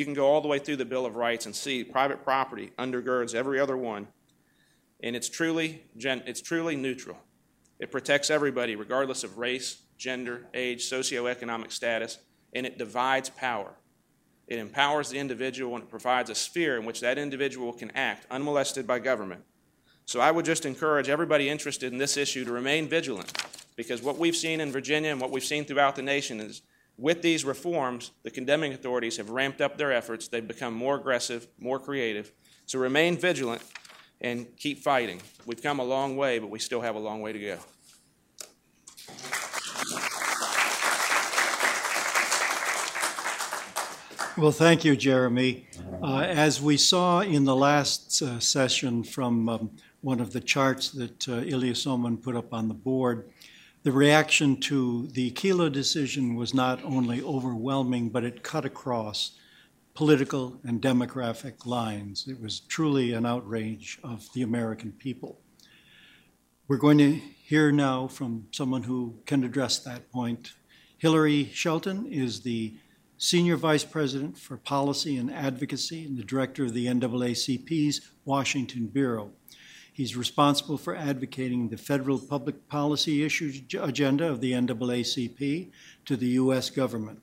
You can go all the way through the Bill of Rights and see private property undergirds every other one, and it's truly, it's truly neutral. It protects everybody, regardless of race, gender, age, socioeconomic status, and it divides power. It empowers the individual and it provides a sphere in which that individual can act unmolested by government. So I would just encourage everybody interested in this issue to remain vigilant because what we've seen in Virginia and what we've seen throughout the nation is with these reforms, the condemning authorities have ramped up their efforts. They've become more aggressive, more creative. So remain vigilant and keep fighting. We've come a long way, but we still have a long way to go. Well, thank you, Jeremy. Uh, as we saw in the last uh, session from um, one of the charts that uh, Ilya Somin put up on the board, the reaction to the Kelo decision was not only overwhelming, but it cut across political and demographic lines. It was truly an outrage of the American people. We're going to hear now from someone who can address that point. Hillary Shelton is the Senior Vice President for Policy and Advocacy and the Director of the NAACP's Washington Bureau. He's responsible for advocating the federal public policy issues agenda of the NAACP to the U.S. government.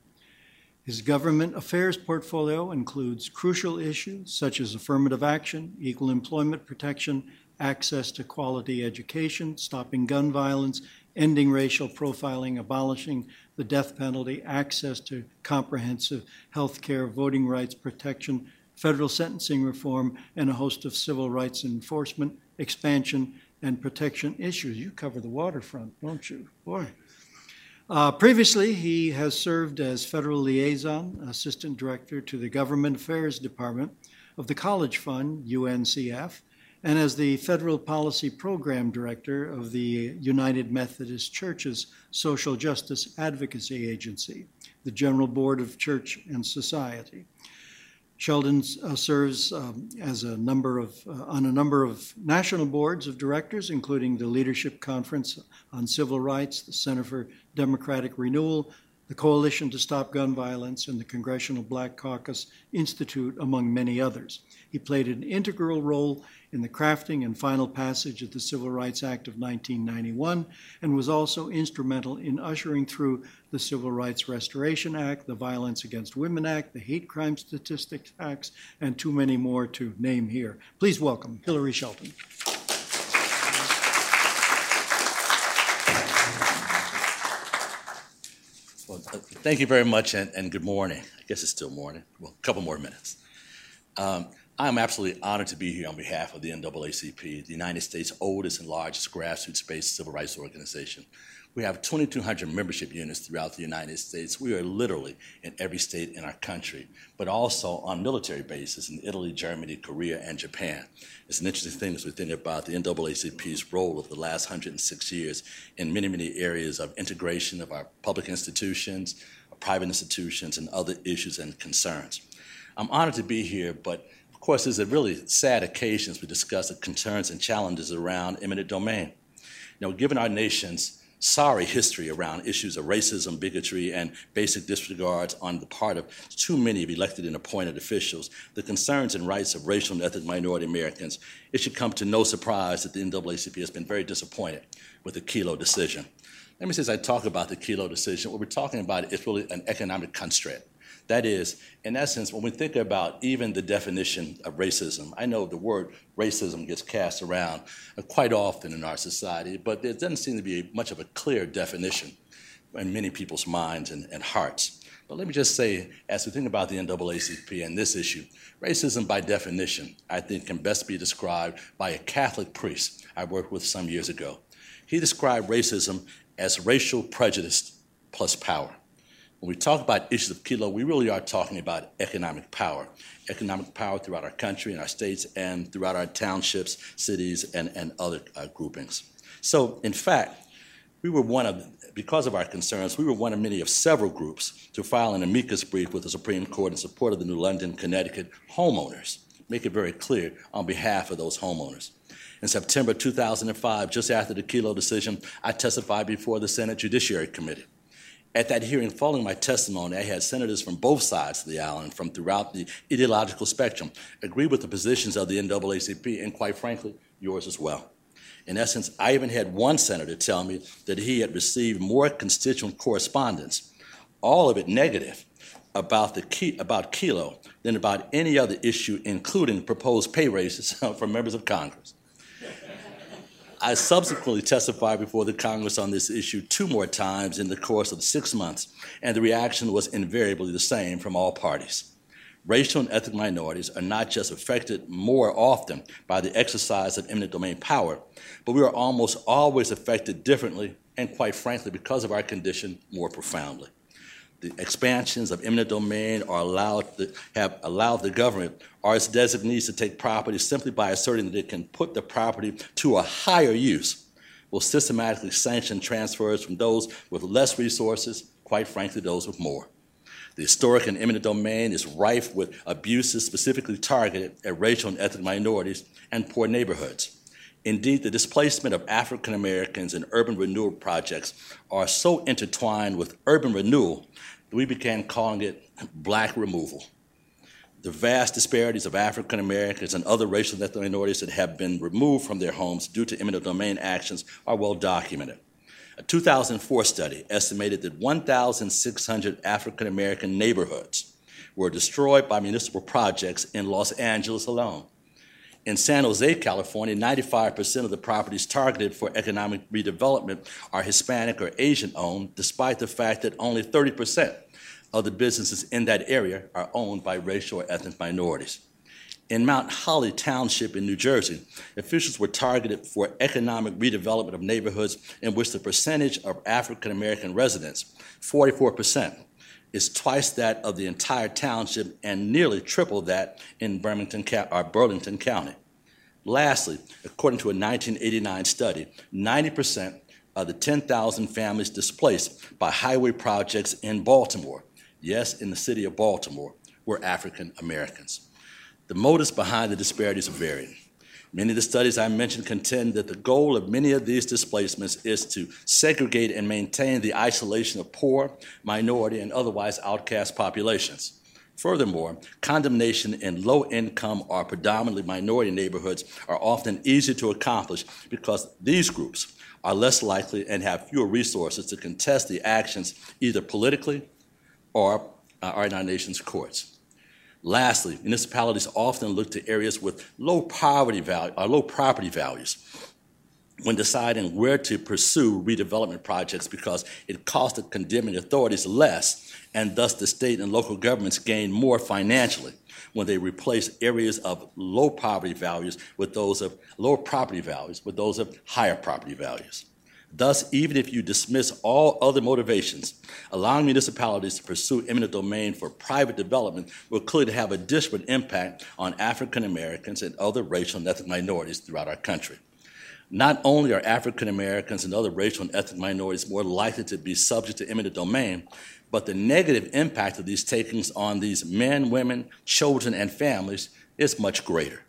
His government affairs portfolio includes crucial issues such as affirmative action, equal employment protection, access to quality education, stopping gun violence, ending racial profiling, abolishing the death penalty, access to comprehensive health care, voting rights protection, federal sentencing reform, and a host of civil rights enforcement, expansion, and protection issues. You cover the waterfront, don't you? Boy. Uh, previously, he has served as federal liaison, assistant director to the Government Affairs Department of the College Fund, UNCF, and as the Federal Policy Program Director of the United Methodist Church's Social Justice Advocacy Agency, the General Board of Church and Society. Shelton uh, serves um, as a number of, uh, on a number of national boards of directors, including the Leadership Conference on Civil Rights, the Center for Democratic Renewal, the Coalition to Stop Gun Violence, and the Congressional Black Caucus Institute, among many others. He played an integral role in the crafting and final passage of the Civil Rights Act of 1991 and was also instrumental in ushering through the Civil Rights Restoration Act, the Violence Against Women Act, the Hate Crime Statistics Acts, and too many more to name here. Please welcome Hillary Shelton. Well, thank you very much and, and, good morning. I guess it's still morning. Well, a couple more minutes. Um, I'm absolutely honored to be here on behalf of the NAACP, the United States' oldest and largest grassroots-based civil rights organization. We have 2,200 membership units throughout the United States. We are literally in every state in our country, but also on military bases in Italy, Germany, Korea, and Japan. It's an interesting thing as we think about the NAACP's role over the last 106 years in many, many areas of integration of our public institutions, our private institutions, and other issues and concerns. I'm honored to be here, but of course, there's a really sad occasion as we discuss the concerns and challenges around eminent domain. Now, given our nation's sorry history around issues of racism, bigotry, and basic disregards on the part of too many of elected and appointed officials, the concerns and rights of racial and ethnic minority Americans, it should come to no surprise that the NAACP has been very disappointed with the Kelo decision. Let me say, as I talk about the Kelo decision, what we're talking about is really an economic constraint. That is, in essence, when we think about even the definition of racism, I know the word racism gets cast around quite often in our society, but there doesn't seem to be much of a clear definition in many people's minds and, and hearts. But let me just say, as we think about the NAACP and this issue, racism by definition, I think, can best be described by a Catholic priest I worked with some years ago. He described racism as racial prejudice plus power. When we talk about issues of Kelo, we really are talking about economic power. Economic power throughout our country and our states and throughout our townships, cities, and, and other uh, groupings. So, in fact, we were one of, because of our concerns, we were one of many of several groups to file an amicus brief with the Supreme Court in support of the New London, Connecticut homeowners. Make it very clear on behalf of those homeowners. In September 2005, just after the Kelo decision, I testified before the Senate Judiciary Committee. At that hearing, following my testimony, I had senators from both sides of the aisle and from throughout the ideological spectrum agree with the positions of the NAACP and, quite frankly, yours as well. In essence, I even had one senator tell me that he had received more constituent correspondence, all of it negative, about the key, about Kelo than about any other issue, including proposed pay raises for members of Congress. I subsequently testified before the Congress on this issue two more times in the course of six months, and the reaction was invariably the same from all parties. Racial and ethnic minorities are not just affected more often by the exercise of eminent domain power, but we are almost always affected differently and, quite frankly, because of our condition, more profoundly the expansions of eminent domain are allowed to have allowed the government or its designees to take property simply by asserting that it can put the property to a higher use will systematically sanction transfers from those with less resources, quite frankly, those with more. The historic and eminent domain is rife with abuses specifically targeted at racial and ethnic minorities and poor neighborhoods. Indeed, the displacement of African Americans in urban renewal projects are so intertwined with urban renewal that we began calling it black removal. The vast disparities of African Americans and other racial and ethnic minorities that have been removed from their homes due to eminent domain actions are well documented. A 2004 study estimated that 1,600 African American neighborhoods were destroyed by municipal projects in Los Angeles alone. In San Jose, California, 95% of the properties targeted for economic redevelopment are Hispanic or Asian owned, despite the fact that only 30% of the businesses in that area are owned by racial or ethnic minorities. In Mount Holly Township in New Jersey, officials were targeted for economic redevelopment of neighborhoods in which the percentage of African American residents, 44%, is twice that of the entire township and nearly triple that in Birmingham or Burlington County. Lastly, according to a 1989 study, 90% of the 10,000 families displaced by highway projects in Baltimore, yes, in the city of Baltimore, were African Americans. The motives behind the disparities are varied. Many of the studies I mentioned contend that the goal of many of these displacements is to segregate and maintain the isolation of poor, minority, and otherwise outcast populations. Furthermore, condemnation in low income or predominantly minority neighborhoods are often easier to accomplish because these groups are less likely and have fewer resources to contest the actions either politically or, uh, in our nation's courts. Lastly, municipalities often look to areas with low poverty value uh, or low property values when deciding where to pursue redevelopment projects because it costs the condemning authorities less and thus the state and local governments gain more financially when they replace areas of low poverty values with those of lower property values with those of higher property values. Thus, even if you dismiss all other motivations, allowing municipalities to pursue eminent domain for private development will clearly have a disparate impact on African Americans and other racial and ethnic minorities throughout our country. Not only are African Americans and other racial and ethnic minorities more likely to be subject to eminent domain, but the negative impact of these takings on these men, women, children, and families is much greater.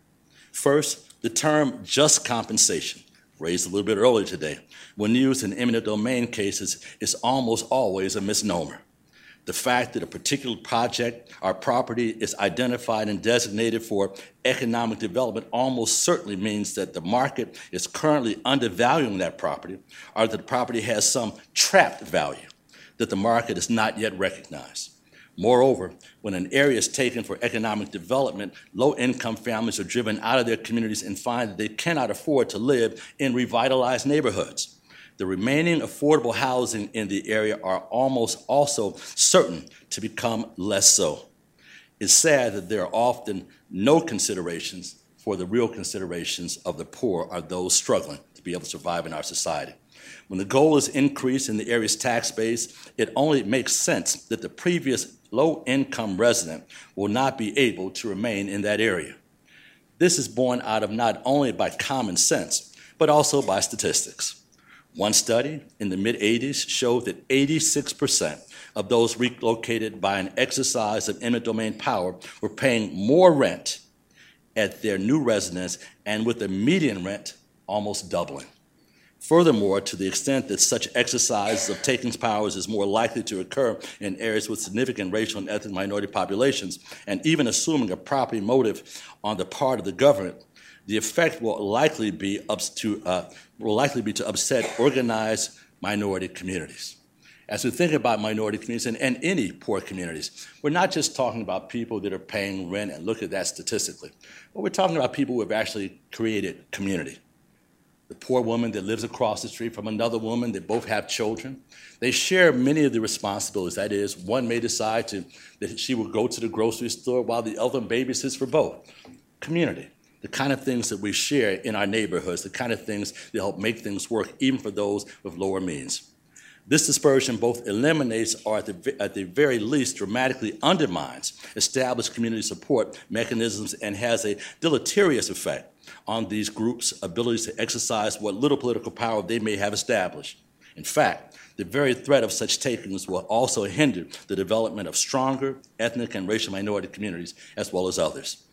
First, the term just compensation, raised a little bit earlier today, when used in eminent domain cases, is almost always a misnomer. The fact that a particular project or property is identified and designated for economic development almost certainly means that the market is currently undervaluing that property or that the property has some trapped value that the market is not yet recognized. Moreover, when an area is taken for economic development, low income families are driven out of their communities and find that they cannot afford to live in revitalized neighborhoods. The remaining affordable housing in the area are almost also certain to become less so. It's sad that there are often no considerations for the real considerations of the poor or those struggling to be able to survive in our society. When the goal is increase in the area's tax base, it only makes sense that the previous low income resident will not be able to remain in that area. This is borne out of not only by common sense, but also by statistics. One study in the mid 80s showed that 86% of those relocated by an exercise of eminent domain power were paying more rent at their new residence and with the median rent almost doubling. Furthermore, to the extent that such exercise of takings powers is more likely to occur in areas with significant racial and ethnic minority populations, and even assuming a property motive on the part of the government, the effect will likely be, to, uh, will likely be to upset organized minority communities. As we think about minority communities and, and any poor communities, we're not just talking about people that are paying rent and look at that statistically, but we're talking about people who have actually created community the poor woman that lives across the street from another woman that both have children. They share many of the responsibilities. That is, one may decide to, that she will go to the grocery store while the other babysits for both. Community, the kind of things that we share in our neighborhoods, the kind of things that help make things work even for those with lower means. This dispersion both eliminates or, at the, at the very least, dramatically undermines established community support mechanisms and has a deleterious effect on these groups' abilities to exercise what little political power they may have established. In fact, the very threat of such takings will also hinder the development of stronger ethnic and racial minority communities as well as others.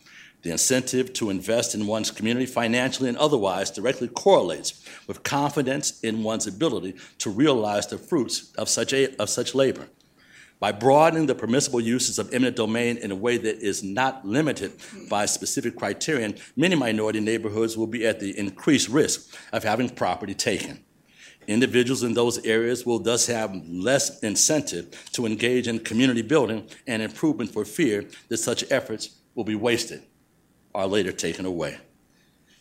The incentive to invest in one's community financially and otherwise directly correlates with confidence in one's ability to realize the fruits of such, a, of such labor by broadening the permissible uses of eminent domain in a way that is not limited by specific criterion, many minority neighborhoods will be at the increased risk of having property taken. Individuals in those areas will thus have less incentive to engage in community building and improvement for fear that such efforts will be wasted or later taken away.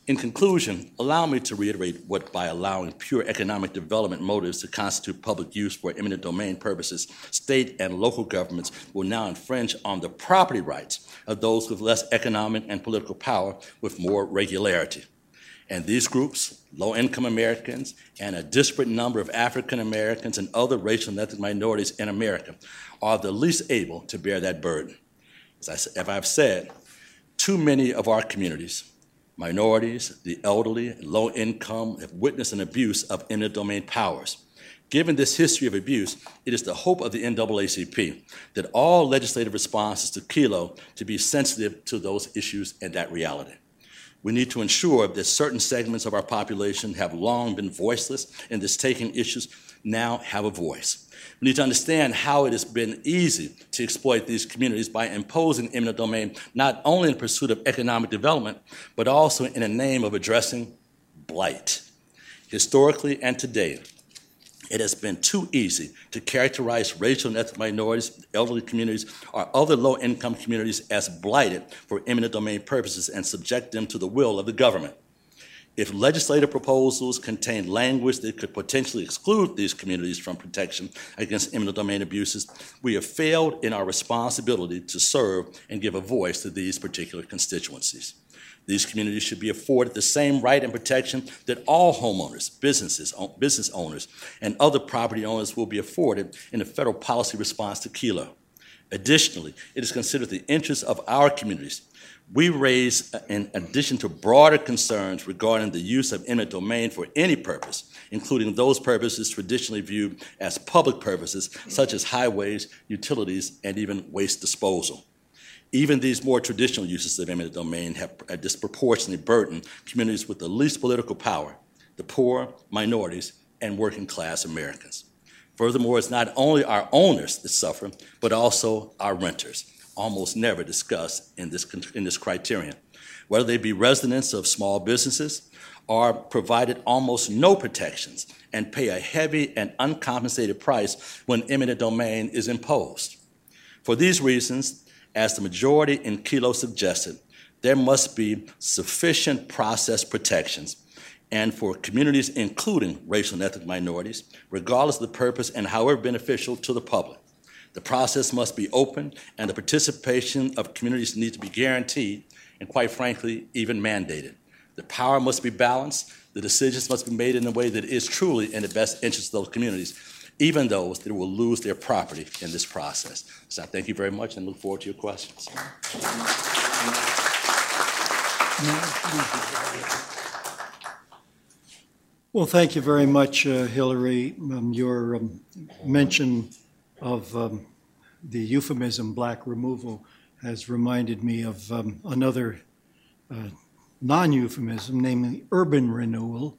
In conclusion, allow me to reiterate what by allowing pure economic development motives to constitute public use for eminent domain purposes, state and local governments will now infringe on the property rights of those with less economic and political power with more regularity. And these groups, low income Americans, and a disparate number of African Americans and other racial and ethnic minorities in America, are the least able to bear that burden. As, I, as I've said, too many of our communities minorities, the elderly, low income have witnessed an abuse of eminent domain powers. Given this history of abuse, it is the hope of the NAACP that all legislative responses to Kelo to be sensitive to those issues and that reality. We need to ensure that certain segments of our population have long been voiceless and this taking issues now have a voice. We need to understand how it has been easy to exploit these communities by imposing eminent domain, not only in pursuit of economic development, but also in the name of addressing blight. Historically and today, it has been too easy to characterize racial and ethnic minorities, elderly communities, or other low income communities as blighted for eminent domain purposes and subject them to the will of the government. If legislative proposals contain language that could potentially exclude these communities from protection against eminent domain abuses, we have failed in our responsibility to serve and give a voice to these particular constituencies. These communities should be afforded the same right and protection that all homeowners, businesses, business owners, and other property owners will be afforded in the federal policy response to Kelo. Additionally, it is considered the interest of our communities. We raise, in addition to broader concerns regarding the use of eminent domain for any purpose, including those purposes traditionally viewed as public purposes, such as highways, utilities, and even waste disposal. Even these more traditional uses of eminent domain have disproportionately burdened communities with the least political power, the poor, minorities, and working class Americans. Furthermore, it's not only our owners that suffer, but also our renters, almost never discussed in this, in this criterion. Whether they be residents of small businesses are provided almost no protections and pay a heavy and uncompensated price when eminent domain is imposed. For these reasons, as the majority in Kelo suggested, there must be sufficient process protections and for communities including racial and ethnic minorities, regardless of the purpose and however beneficial to the public. The process must be open and the participation of communities needs to be guaranteed and quite frankly, even mandated. The power must be balanced, the decisions must be made in a way that is truly in the best interest of those communities even those that will lose their property in this process. So I thank you very much and look forward to your questions. Well, thank you very much, uh, Hillary. Um, your um, mention of um, the euphemism black removal has reminded me of um, another uh, non euphemism, namely urban renewal,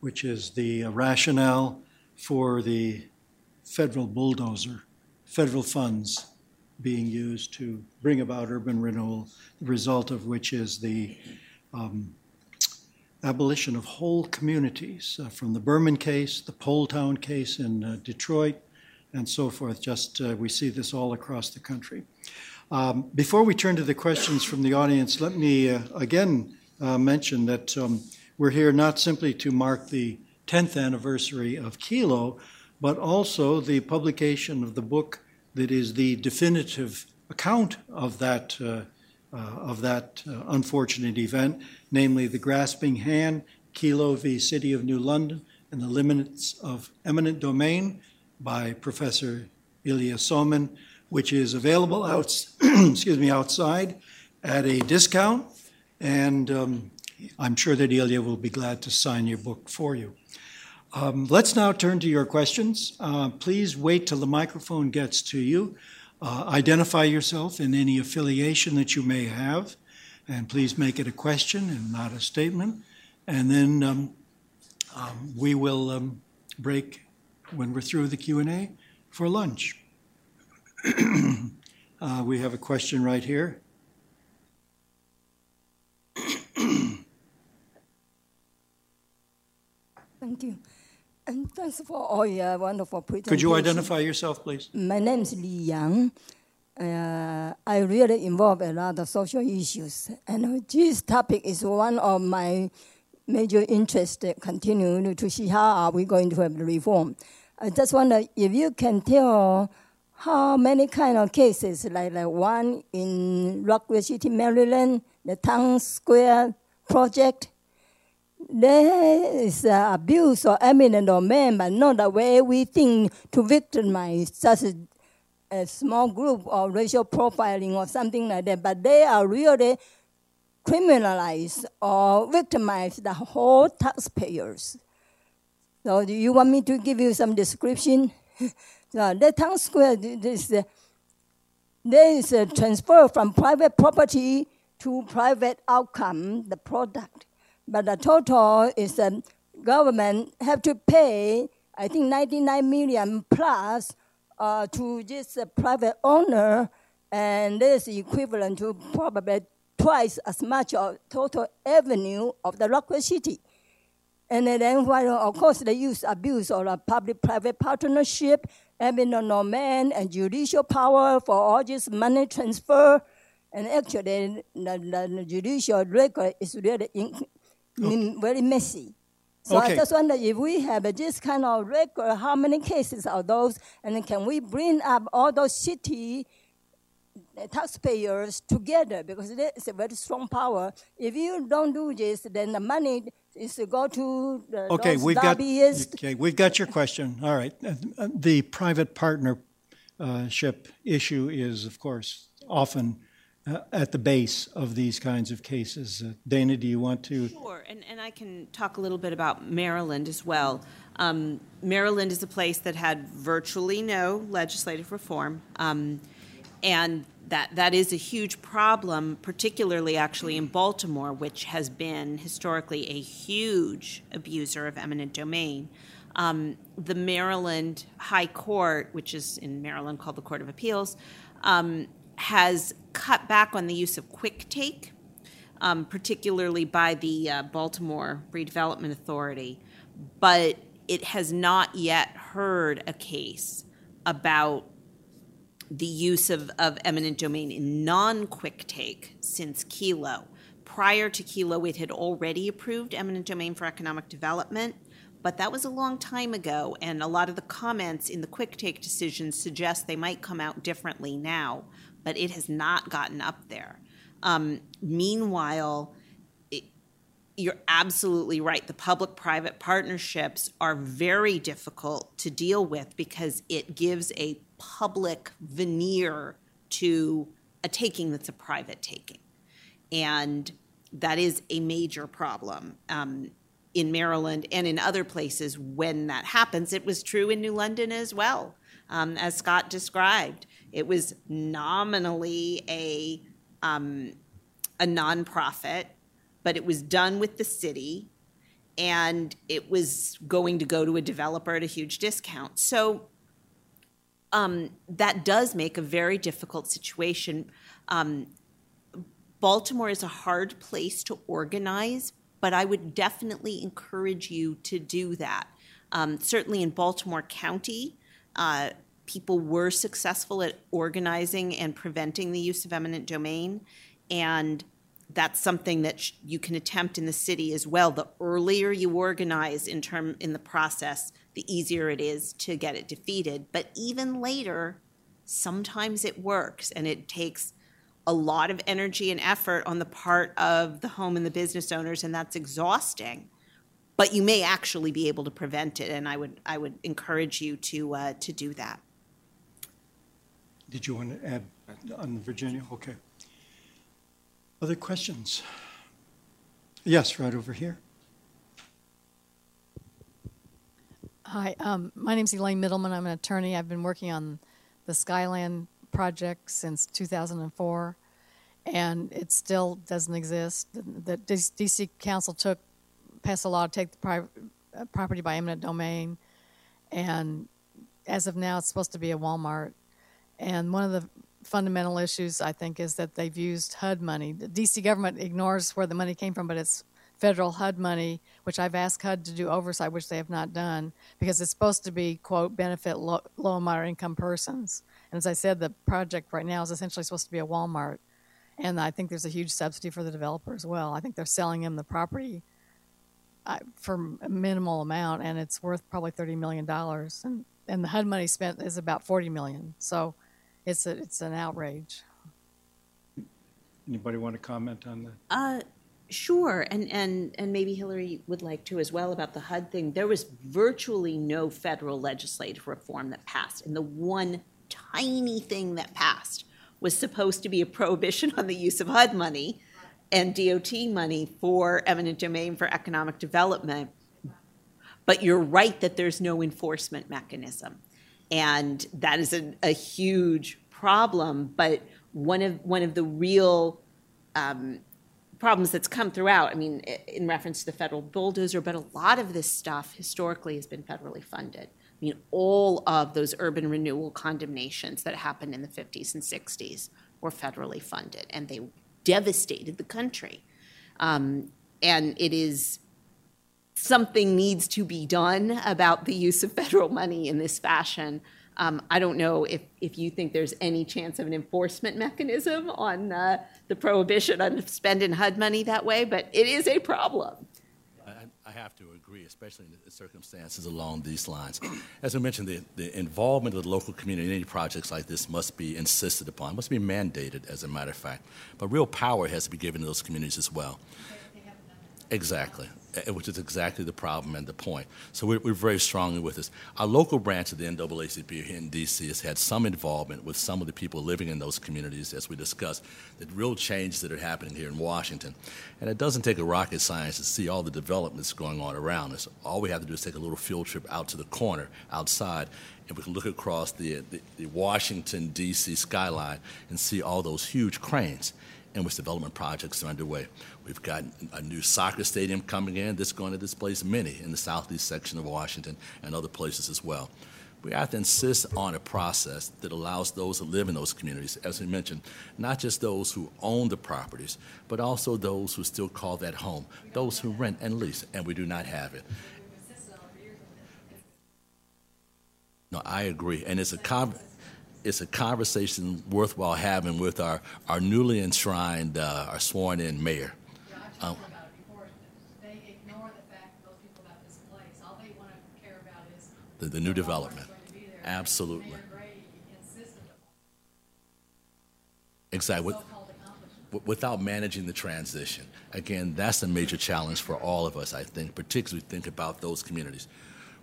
which is the rationale for the federal bulldozer, federal funds being used to bring about urban renewal, the result of which is the um, abolition of whole communities, uh, from the Berman case, the Poletown case in uh, Detroit, and so forth. Just uh, we see this all across the country. Um, before we turn to the questions from the audience, let me uh, again uh, mention that um, we're here not simply to mark the 10th anniversary of Kelo, but also the publication of the book that is the definitive account of that, uh, uh, of that uh, unfortunate event, namely The Grasping Hand, Kelo v. City of New London, and the Limits of Eminent Domain by Professor Ilya Somin, which is available out, excuse me, outside at a discount. And um, I'm sure that Ilya will be glad to sign your book for you. Um, let's now turn to your questions. Uh, please wait till the microphone gets to you. Uh, identify yourself in any affiliation that you may have, and please make it a question and not a statement. And then um, um, we will um, break when we're through the Q&A for lunch. uh, we have a question right here. Thank you. And thanks for all your wonderful presentation. Could you identify yourself, please? My name is Li Yang. Uh, I really involve a lot of social issues, and this topic is one of my major interests. Continue to see how are we going to have the reform. I just wonder if you can tell how many kind of cases, like the one in Rockville City, Maryland, the Town Square project, there is uh, abuse or eminent domain, but not the way we think to victimize such a, a, small group or racial profiling or something like that. But they are really criminalized or victimize the whole taxpayers. So do you want me to give you some description? so the town square, uh, there is a transfer from private property to private outcome, the product. But the total is the government have to pay, I think 99 million plus uh, to this uh, private owner, and this is equivalent to probably twice as much of total revenue of the Rockville City. And then, while of course, they use abuse of a public-private partnership, eminent man and judicial power for all this money transfer. And actually, the, the judicial record is really in, in very messy. So Okay. I just wonder if we have this kind of record, how many cases are those, and can we bring up all those city taxpayers together because is a very strong power. If you don't do this, then the money is to go to the Okay, those we've got, okay, we've got your question. All right. Uh, uh, The private partnership issue is, of course, often uh, at the base of these kinds of cases. Dana, do you want to? Sure, and, and I can talk a little bit about Maryland as well. Um, Maryland is a place that had virtually no legislative reform, um, and that, that is a huge problem, particularly actually in Baltimore, which has been historically a huge abuser of eminent domain. Um, the Maryland High Court, which is in Maryland called the Court of Appeals, um, has cut back on the use of quick take um, particularly by the uh, Baltimore Redevelopment Authority, but it has not yet heard a case about the use of, of eminent domain in non quick take since Kelo. Prior to Kelo, it had already approved eminent domain for economic development, but that was a long time ago, and a lot of the comments in the quick take decisions suggest they might come out differently now, but it has not gotten up there. Um, meanwhile, you're absolutely right. The public private partnerships are very difficult to deal with because it gives a public veneer to a taking that's a private taking. And that is a major problem um, in Maryland and in other places when that happens. It was true in New London as well, um, as Scott described. It was nominally a um, a nonprofit, but it was done with the city, and it was going to go to a developer at a huge discount. So um, that does make a very difficult situation. Um, Baltimore is a hard place to organize, but I would definitely encourage you to do that. Um, certainly in Baltimore County, uh, people were successful at organizing and preventing the use of eminent domain, and that's something that sh- you can attempt in the city as well. The earlier you organize in term in the process, the easier it is to get it defeated. But even later, sometimes it works, and it takes a lot of energy and effort on the part of the home and the business owners, and that's exhausting. But you may actually be able to prevent it, and I would I would encourage you to uh, to do that. Did you want to add on Virginia? Okay. Other questions? Yes, right over here. Hi, um, my is Elaine Middleman. I'm an attorney. I've been working on the Skyland project since 2004, and it still doesn't exist. The, the DC Council took passed a law to take the pri- uh, property by eminent domain, and as of now, it's supposed to be a Walmart. And one of the fundamental issues, I think, is that they've used HUD money. The DC government ignores where the money came from, but it's federal HUD money, which I've asked HUD to do oversight, which they have not done, because it's supposed to be, quote, benefit low, low and moderate income persons. And as I said, the project right now is essentially supposed to be a Walmart. And I think there's a huge subsidy for the developer as well. I think they're selling him the property uh, for a minimal amount, and it's worth probably $30 million. And, and the HUD money spent is about 40 million. So it's, a, it's an outrage. Anybody want to comment on that? Uh, sure, and, and, and maybe Hillary would like to as well about the HUD thing. There was virtually no federal legislative reform that passed, and the one tiny thing that passed was supposed to be a prohibition on the use of HUD money and DOT money for eminent domain for economic development. But you're right that there's no enforcement mechanism. And that is a, a huge problem. But one of, one of the real um, problems that's come throughout. I mean, in reference to the federal bulldozer, but a lot of this stuff historically has been federally funded. I mean, all of those urban renewal condemnations that happened in the 50s and 60s were federally funded, and they devastated the country. Um, and it is something needs to be done about the use of federal money in this fashion. Um, I don't know if, if you think there's any chance of an enforcement mechanism on uh, the prohibition on spending HUD money that way, but it is a problem. I, I have to agree, especially in the circumstances along these lines. As I mentioned, the, the involvement of the local community in any projects like this must be insisted upon, must be mandated, as a matter of fact. But real power has to be given to those communities as well. Exactly, Eh, which is exactly the problem and the point. So we're, we're very strongly with this. Our local branch of the NAACP here in D.C. has had some involvement with some of the people living in those communities, as we discussed, the real changes that are happening here in Washington. And it doesn't take a rocket science to see all the developments going on around us. All we have to do is take a little field trip out to the corner outside, and we can look across the, the, the Washington, D.C. skyline and see all those huge cranes in which development projects are underway. We've got a new soccer stadium coming in that's going to displace many in the southeast section of Washington and other places as well. We have to insist on a process that allows those who live in those communities, as we mentioned, not just those who own the properties, but also those who still call that home, those who rent and lease, and we do not have it. No, I agree, and it's a con- it's a conversation worthwhile having with our, our newly enshrined, uh, our sworn-in mayor. Um, about. They ignore the fact that those people got displaced. All they want to care about is the, the new development. going to be there. Absolutely. Mayor Gray insisted upon Exactly. With- so-called accomplishment. w- without managing the transition. Again, that's a major challenge for all of us, I think, particularly think about those communities.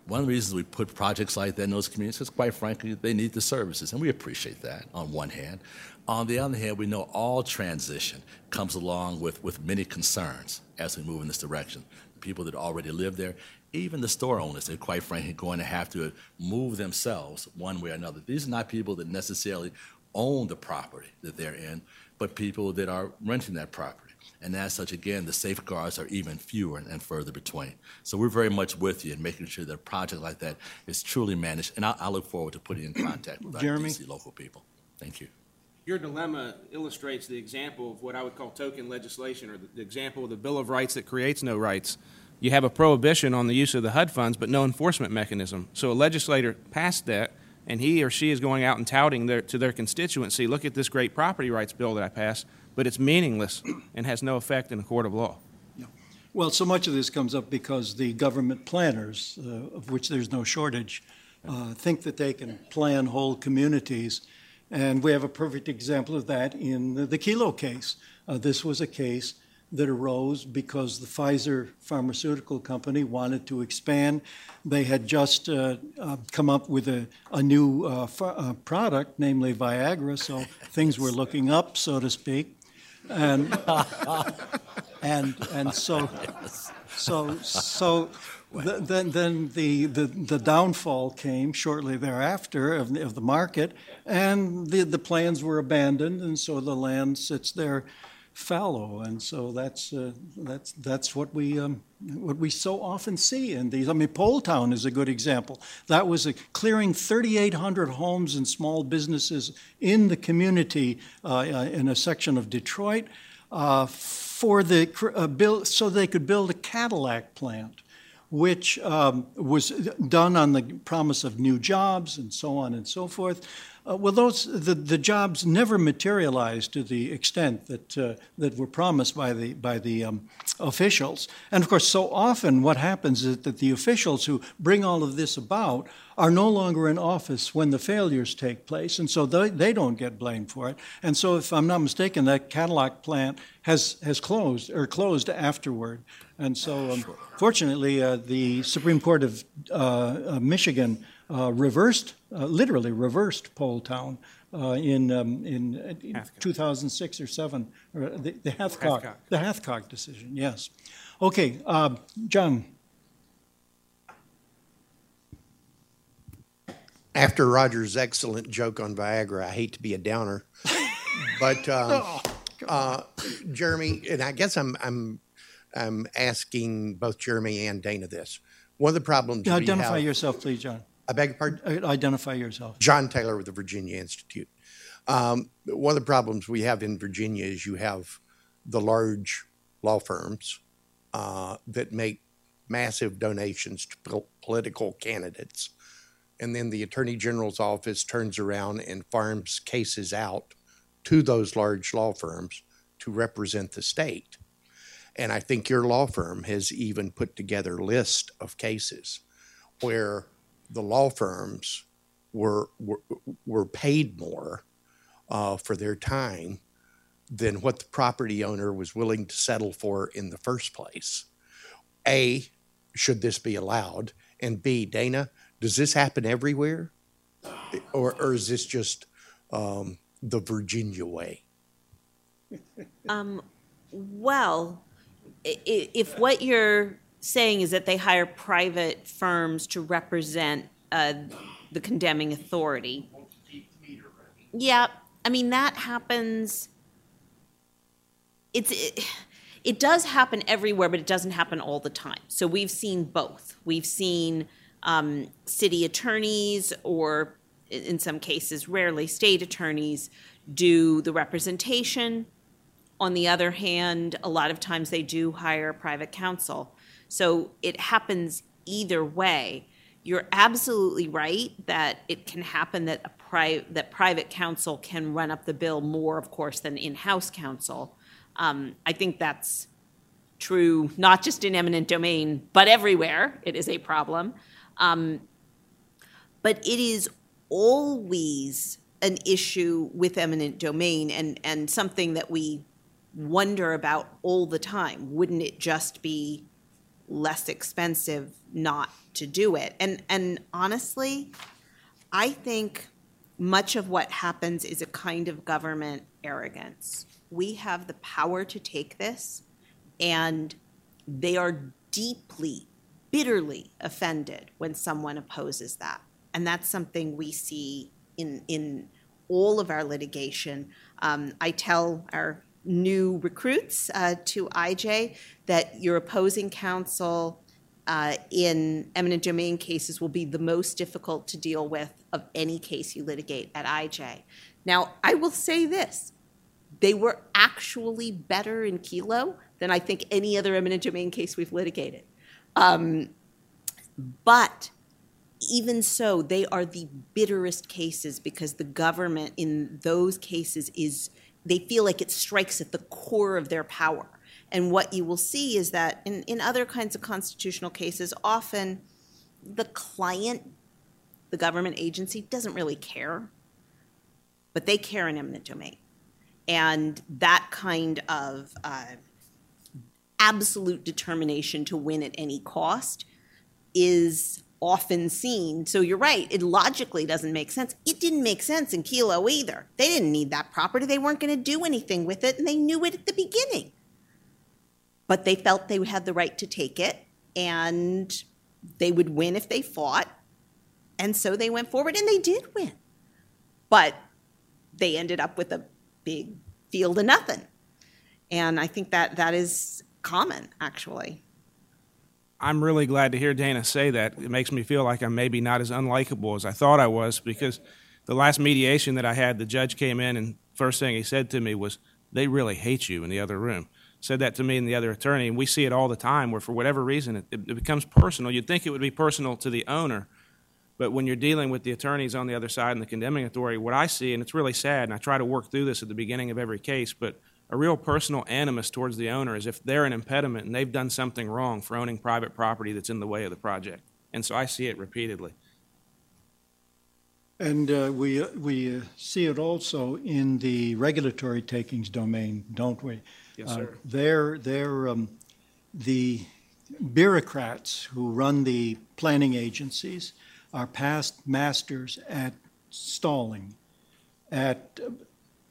One of the reasons we put projects like that in those communities is, quite frankly, they need the services, and we appreciate that on one hand. On the other hand, we know all transition comes along with, with many concerns as we move in this direction. The People that already live there, even the store owners, they're quite frankly going to have to move themselves one way or another. These are not people that necessarily own the property that they're in, but people that are renting that property. And as such, again, the safeguards are even fewer and, and further between. So we're very much with you in making sure that a project like that is truly managed. And I, I look forward to putting in contact with our Jeremy? DC local people. Thank you. Your dilemma illustrates the example of what I would call token legislation, or the, the example of the Bill of Rights that creates no rights. You have a prohibition on the use of the HUD funds, but no enforcement mechanism. So a legislator passed that, and he or she is going out and touting their, to their constituency, look at this great property rights bill that I passed, but it's meaningless and has no effect in a court of law. Well, so much of this comes up because the government planners, uh, of which there's no shortage, uh, think that they can plan whole communities. And we have a perfect example of that in the, the Kelo case. Uh, this was a case that arose because the Pfizer pharmaceutical company wanted to expand. They had just uh, uh, come up with a, a new uh, ph- uh, product, namely Viagra, so things were looking up, so to speak. And and and so so so th- then then the, the the downfall came shortly thereafter of the, of the market and the the plans were abandoned and so the land sits there fallow. And so that's uh, that's that's what we um, what we so often see in these. I mean Poletown is a good example. That was clearing 3800 homes and small businesses in the community uh, uh, in a section of Detroit uh, for the uh, build, so they could build a Cadillac plant, which um, was done on the promise of new jobs and so on and so forth. Uh, well, those the, the jobs never materialized to the extent that uh, that were promised by the by the um, officials. And of course, so often what happens is that the officials who bring all of this about are no longer in office when the failures take place, and so they, they don't get blamed for it. And so, if I'm not mistaken, that Cadillac plant has has closed or closed afterward. And so, um, fortunately, uh, the Supreme Court of uh, uh, Michigan reversed, uh, literally reversed Poletown uh, in um, in, in Hathcock. 2006 or seven, or the, the Hathcock, Hathcock. the Hathcock decision. Yes. Okay, uh, John. After Roger's excellent joke on Viagra, I hate to be a downer, but um, Uh, Jeremy, and I guess I'm, I'm, I'm asking both Jeremy and Dana this. One of the problems we Identify have- yourself, please, John. I beg your pardon? Identify yourself. John Taylor with the Virginia Institute. Um, one of the problems we have in Virginia is you have the large law firms uh, that make massive donations to pol- political candidates. And then the Attorney General's office turns around and farms cases out to those large law firms to represent the state. And I think your law firm has even put together a list of cases where the law firms were were, were paid more uh, for their time than what the property owner was willing to settle for in the first place. A, should this be allowed? And B, Dana, does this happen everywhere, or, or is this just um, the Virginia way? Um, Well, if what you're saying is that they hire private firms to represent uh, the condemning authority. Yeah, I mean, that happens. It's, it, it does happen everywhere, but it doesn't happen all the time. So we've seen both. We've seen um, city attorneys, or in some cases, rarely state attorneys, do the representation. On the other hand, a lot of times they do hire private counsel. So it happens either way. You're absolutely right that it can happen that a pri- that private counsel can run up the bill more, of course, than in-house counsel. Um, I think that's true not just in eminent domain, but everywhere. It is a problem. Um, but it is always an issue with eminent domain and, and something that we wonder about all the time. Wouldn't it just be less expensive not to do it? And and honestly, I think much of what happens is a kind of government arrogance. We have the power to take this, and they are deeply, bitterly offended when someone opposes that. And that's something we see in, in all of our litigation. Um, I tell our new recruits uh, to IJ that your opposing counsel uh, in eminent domain cases will be the most difficult to deal with of any case you litigate at IJ. Now, I will say this they were actually better in Kelo than I think any other eminent domain case we've litigated. Um, but even so, they are the bitterest cases because the government in those cases is, they feel like it strikes at the core of their power. And what you will see is that in, in other kinds of constitutional cases, often the client, the government agency, doesn't really care, but they care in eminent domain. And that kind of uh, absolute determination to win at any cost is often seen. So you're right, it logically doesn't make sense. It didn't make sense in Kelo either. They didn't need that property, they weren't going to do anything with it, and they knew it at the beginning. But they felt they had the right to take it, and they would win if they fought. And so they went forward, and they did win. But they ended up with a big field of nothing. And I think that that is common, actually. I'm really glad to hear Dana say that. It makes me feel like I'm maybe not as unlikable as I thought I was because the last mediation that I had, the judge came in and first thing he said to me was, "They really hate you." In the other room, said that to me and the other attorney, and we see it all the time where for whatever reason it, it becomes personal. You'd think it would be personal to the owner, but when you're dealing with the attorneys on the other side and the condemning authority, what I see, and it's really sad, and I try to work through this at the beginning of every case, but a real personal animus towards the owner is if they're an impediment and they've done something wrong for owning private property that's in the way of the project. And so I see it repeatedly. And uh, we, we uh, see it also in the regulatory takings domain, don't we? Yes, Uh, sir. They're, they're, um, the bureaucrats who run the planning agencies are past masters at stalling, at,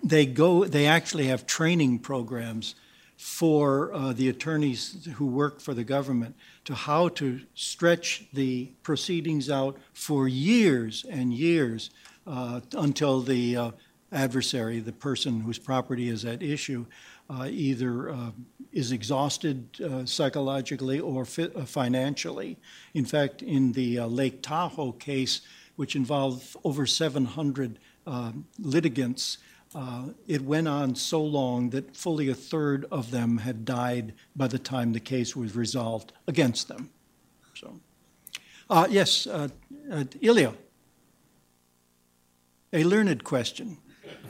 they go, they actually have training programs for uh, the attorneys who work for the government to how to stretch the proceedings out for years and years uh, until the uh, adversary, the person whose property is at issue, uh, either uh, is exhausted uh, psychologically or fi- financially. In fact, in the Lake Tahoe case, which involved over 700 um, litigants, uh, it went on so long that fully a third of them had died by the time the case was resolved against them. So, uh, yes, uh, uh, Ilya, a learned question.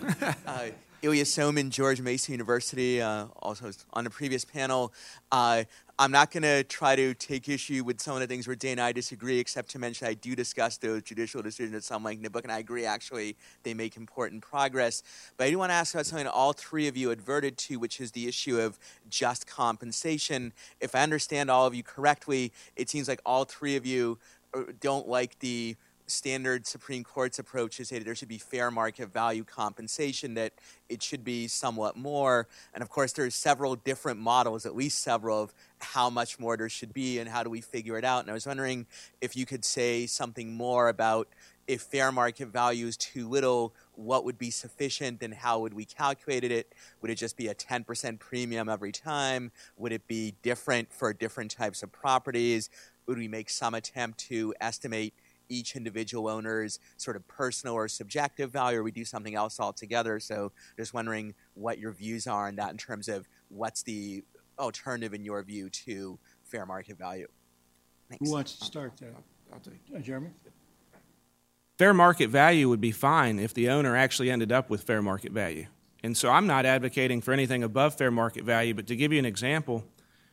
Ilya Somin, George Mason University, uh, also on the previous panel. Uh, I'm not going to try to take issue with some of the things where Dana and I disagree, except to mention I do discuss those judicial decisions at some length in the book, and I agree actually they make important progress. But I do want to ask about something all three of you adverted to, which is the issue of just compensation. If I understand all of you correctly, it seems like all three of you uh, don't like the standard Supreme Court's approach say that there should be fair market value compensation, that it should be somewhat more. And of course, there's several different models, at least several, of how much more there should be and how do we figure it out. And I was wondering if you could say something more about if fair market value is too little, what would be sufficient and how would we calculate it? Would it just be a 10% premium every time? Would it be different for different types of properties? Would we make some attempt to estimate each individual owner's sort of personal or subjective value, or we do something else altogether. So just wondering what your views are on that in terms of what's the alternative in your view to fair market value. Thanks. Who wants to start that? I'll take Uh, Jeremy? fair market value would be fine if the owner actually ended up with fair market value. And so I'm not advocating for anything above fair market value, but to give you an example,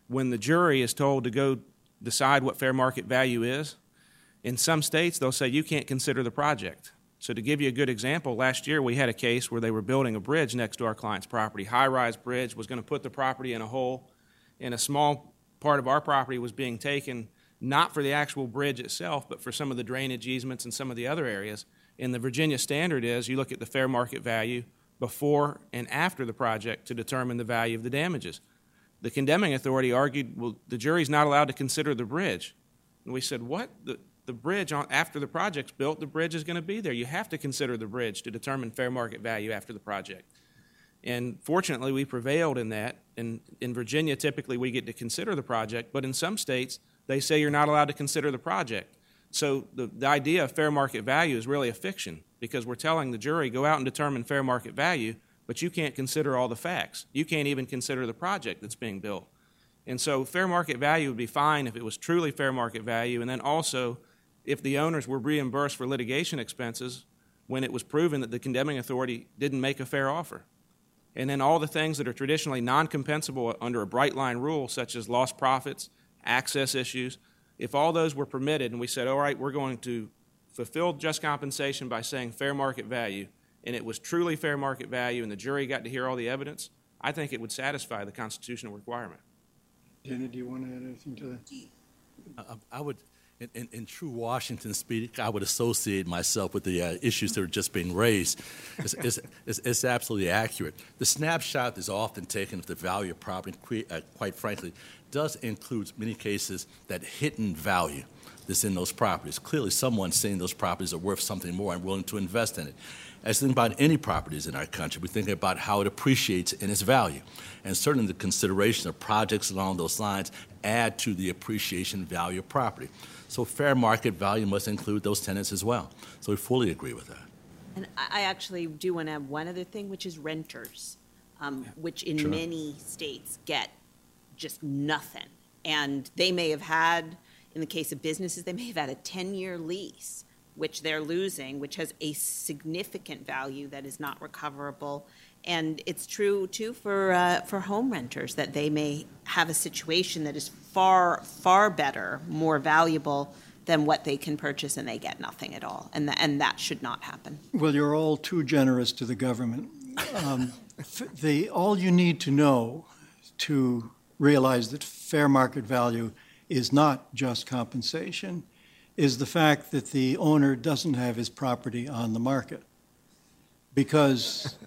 when the jury is told to go decide what fair market value is, in some states they'll say you can't consider the project. So to give you a good example, last year we had a case where they were building a bridge next to our client's property, high-rise bridge, was going to put the property in a hole, and a small part of our property was being taken not for the actual bridge itself, but for some of the drainage easements and some of the other areas. And the Virginia standard is you look at the fair market value before and after the project to determine the value of the damages. The condemning authority argued, well, the jury's not allowed to consider the bridge. And we said, what? The, the bridge, on, after the project's built, the bridge is going to be there. You have to consider the bridge to determine fair market value after the project. And fortunately, we prevailed in that. And in Virginia, typically we get to consider the project, but in some states, they say you're not allowed to consider the project. So the, the idea of fair market value is really a fiction because we're telling the jury, go out and determine fair market value, but you can't consider all the facts. You can't even consider the project that's being built. And so fair market value would be fine if it was truly fair market value, and then also if the owners were reimbursed for litigation expenses when it was proven that the condemning authority didn't make a fair offer. And then all the things that are traditionally non compensable under a bright line rule, such as lost profits, access issues, if all those were permitted and we said, all right, we're going to fulfill just compensation by saying fair market value, and it was truly fair market value and the jury got to hear all the evidence, I think it would satisfy the constitutional requirement. Jenna, do you want to add anything to that? I- I would, in, in, in true Washington speak, I would associate myself with the uh, issues that are just being raised. It's, it's, it's, it's absolutely accurate. The snapshot is often taken of the value of property, uh, quite frankly, does include many cases that hidden value that's in those properties. Clearly, someone's saying those properties are worth something more and willing to invest in it. As we think about any properties in our country, we think about how it appreciates in its value. And certainly the consideration of projects along those lines add to the appreciation value of property. So fair market value must include those tenants as well. So we fully agree with that. And I actually do want to add one other thing, which is renters, um, which in Sure. many states get just nothing. And they may have had, in the case of businesses, they may have had a 10-year lease, which they're losing, which has a significant value that is not recoverable. And it's true, too, for, uh, for home renters, that they may have a situation that is far, far better, more valuable than what they can purchase, and they get nothing at all. And, tha- and that should not happen. Well, you're all too generous to the government. Um, the, all you need to know to realize that fair market value is not just compensation is the fact that the owner doesn't have his property on the market. Because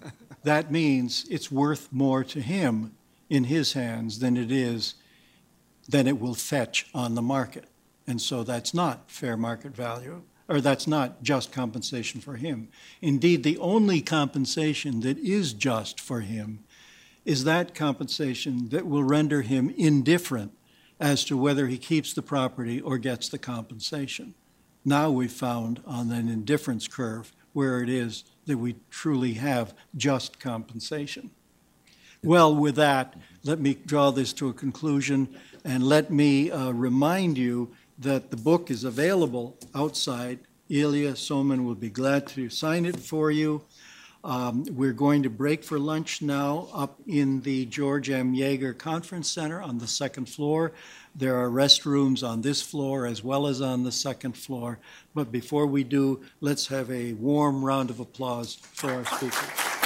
that means it's worth more to him in his hands than it is, than it will fetch on the market. And so that's not fair market value. or that's not just compensation for him. Indeed, the only compensation that is just for him is that compensation that will render him indifferent as to whether he keeps the property or gets the compensation. Now we've found on an indifference curve where it is that we truly have just compensation. Well, with that, let me draw this to a conclusion and let me uh, remind you that the book is available outside. Ilya Somin will be glad to sign it for you. Um, we're going to break for lunch now up in the George M. Yeager Conference Center on the second floor. There are restrooms on this floor as well as on the second floor. But before we do, let's have a warm round of applause for our speakers.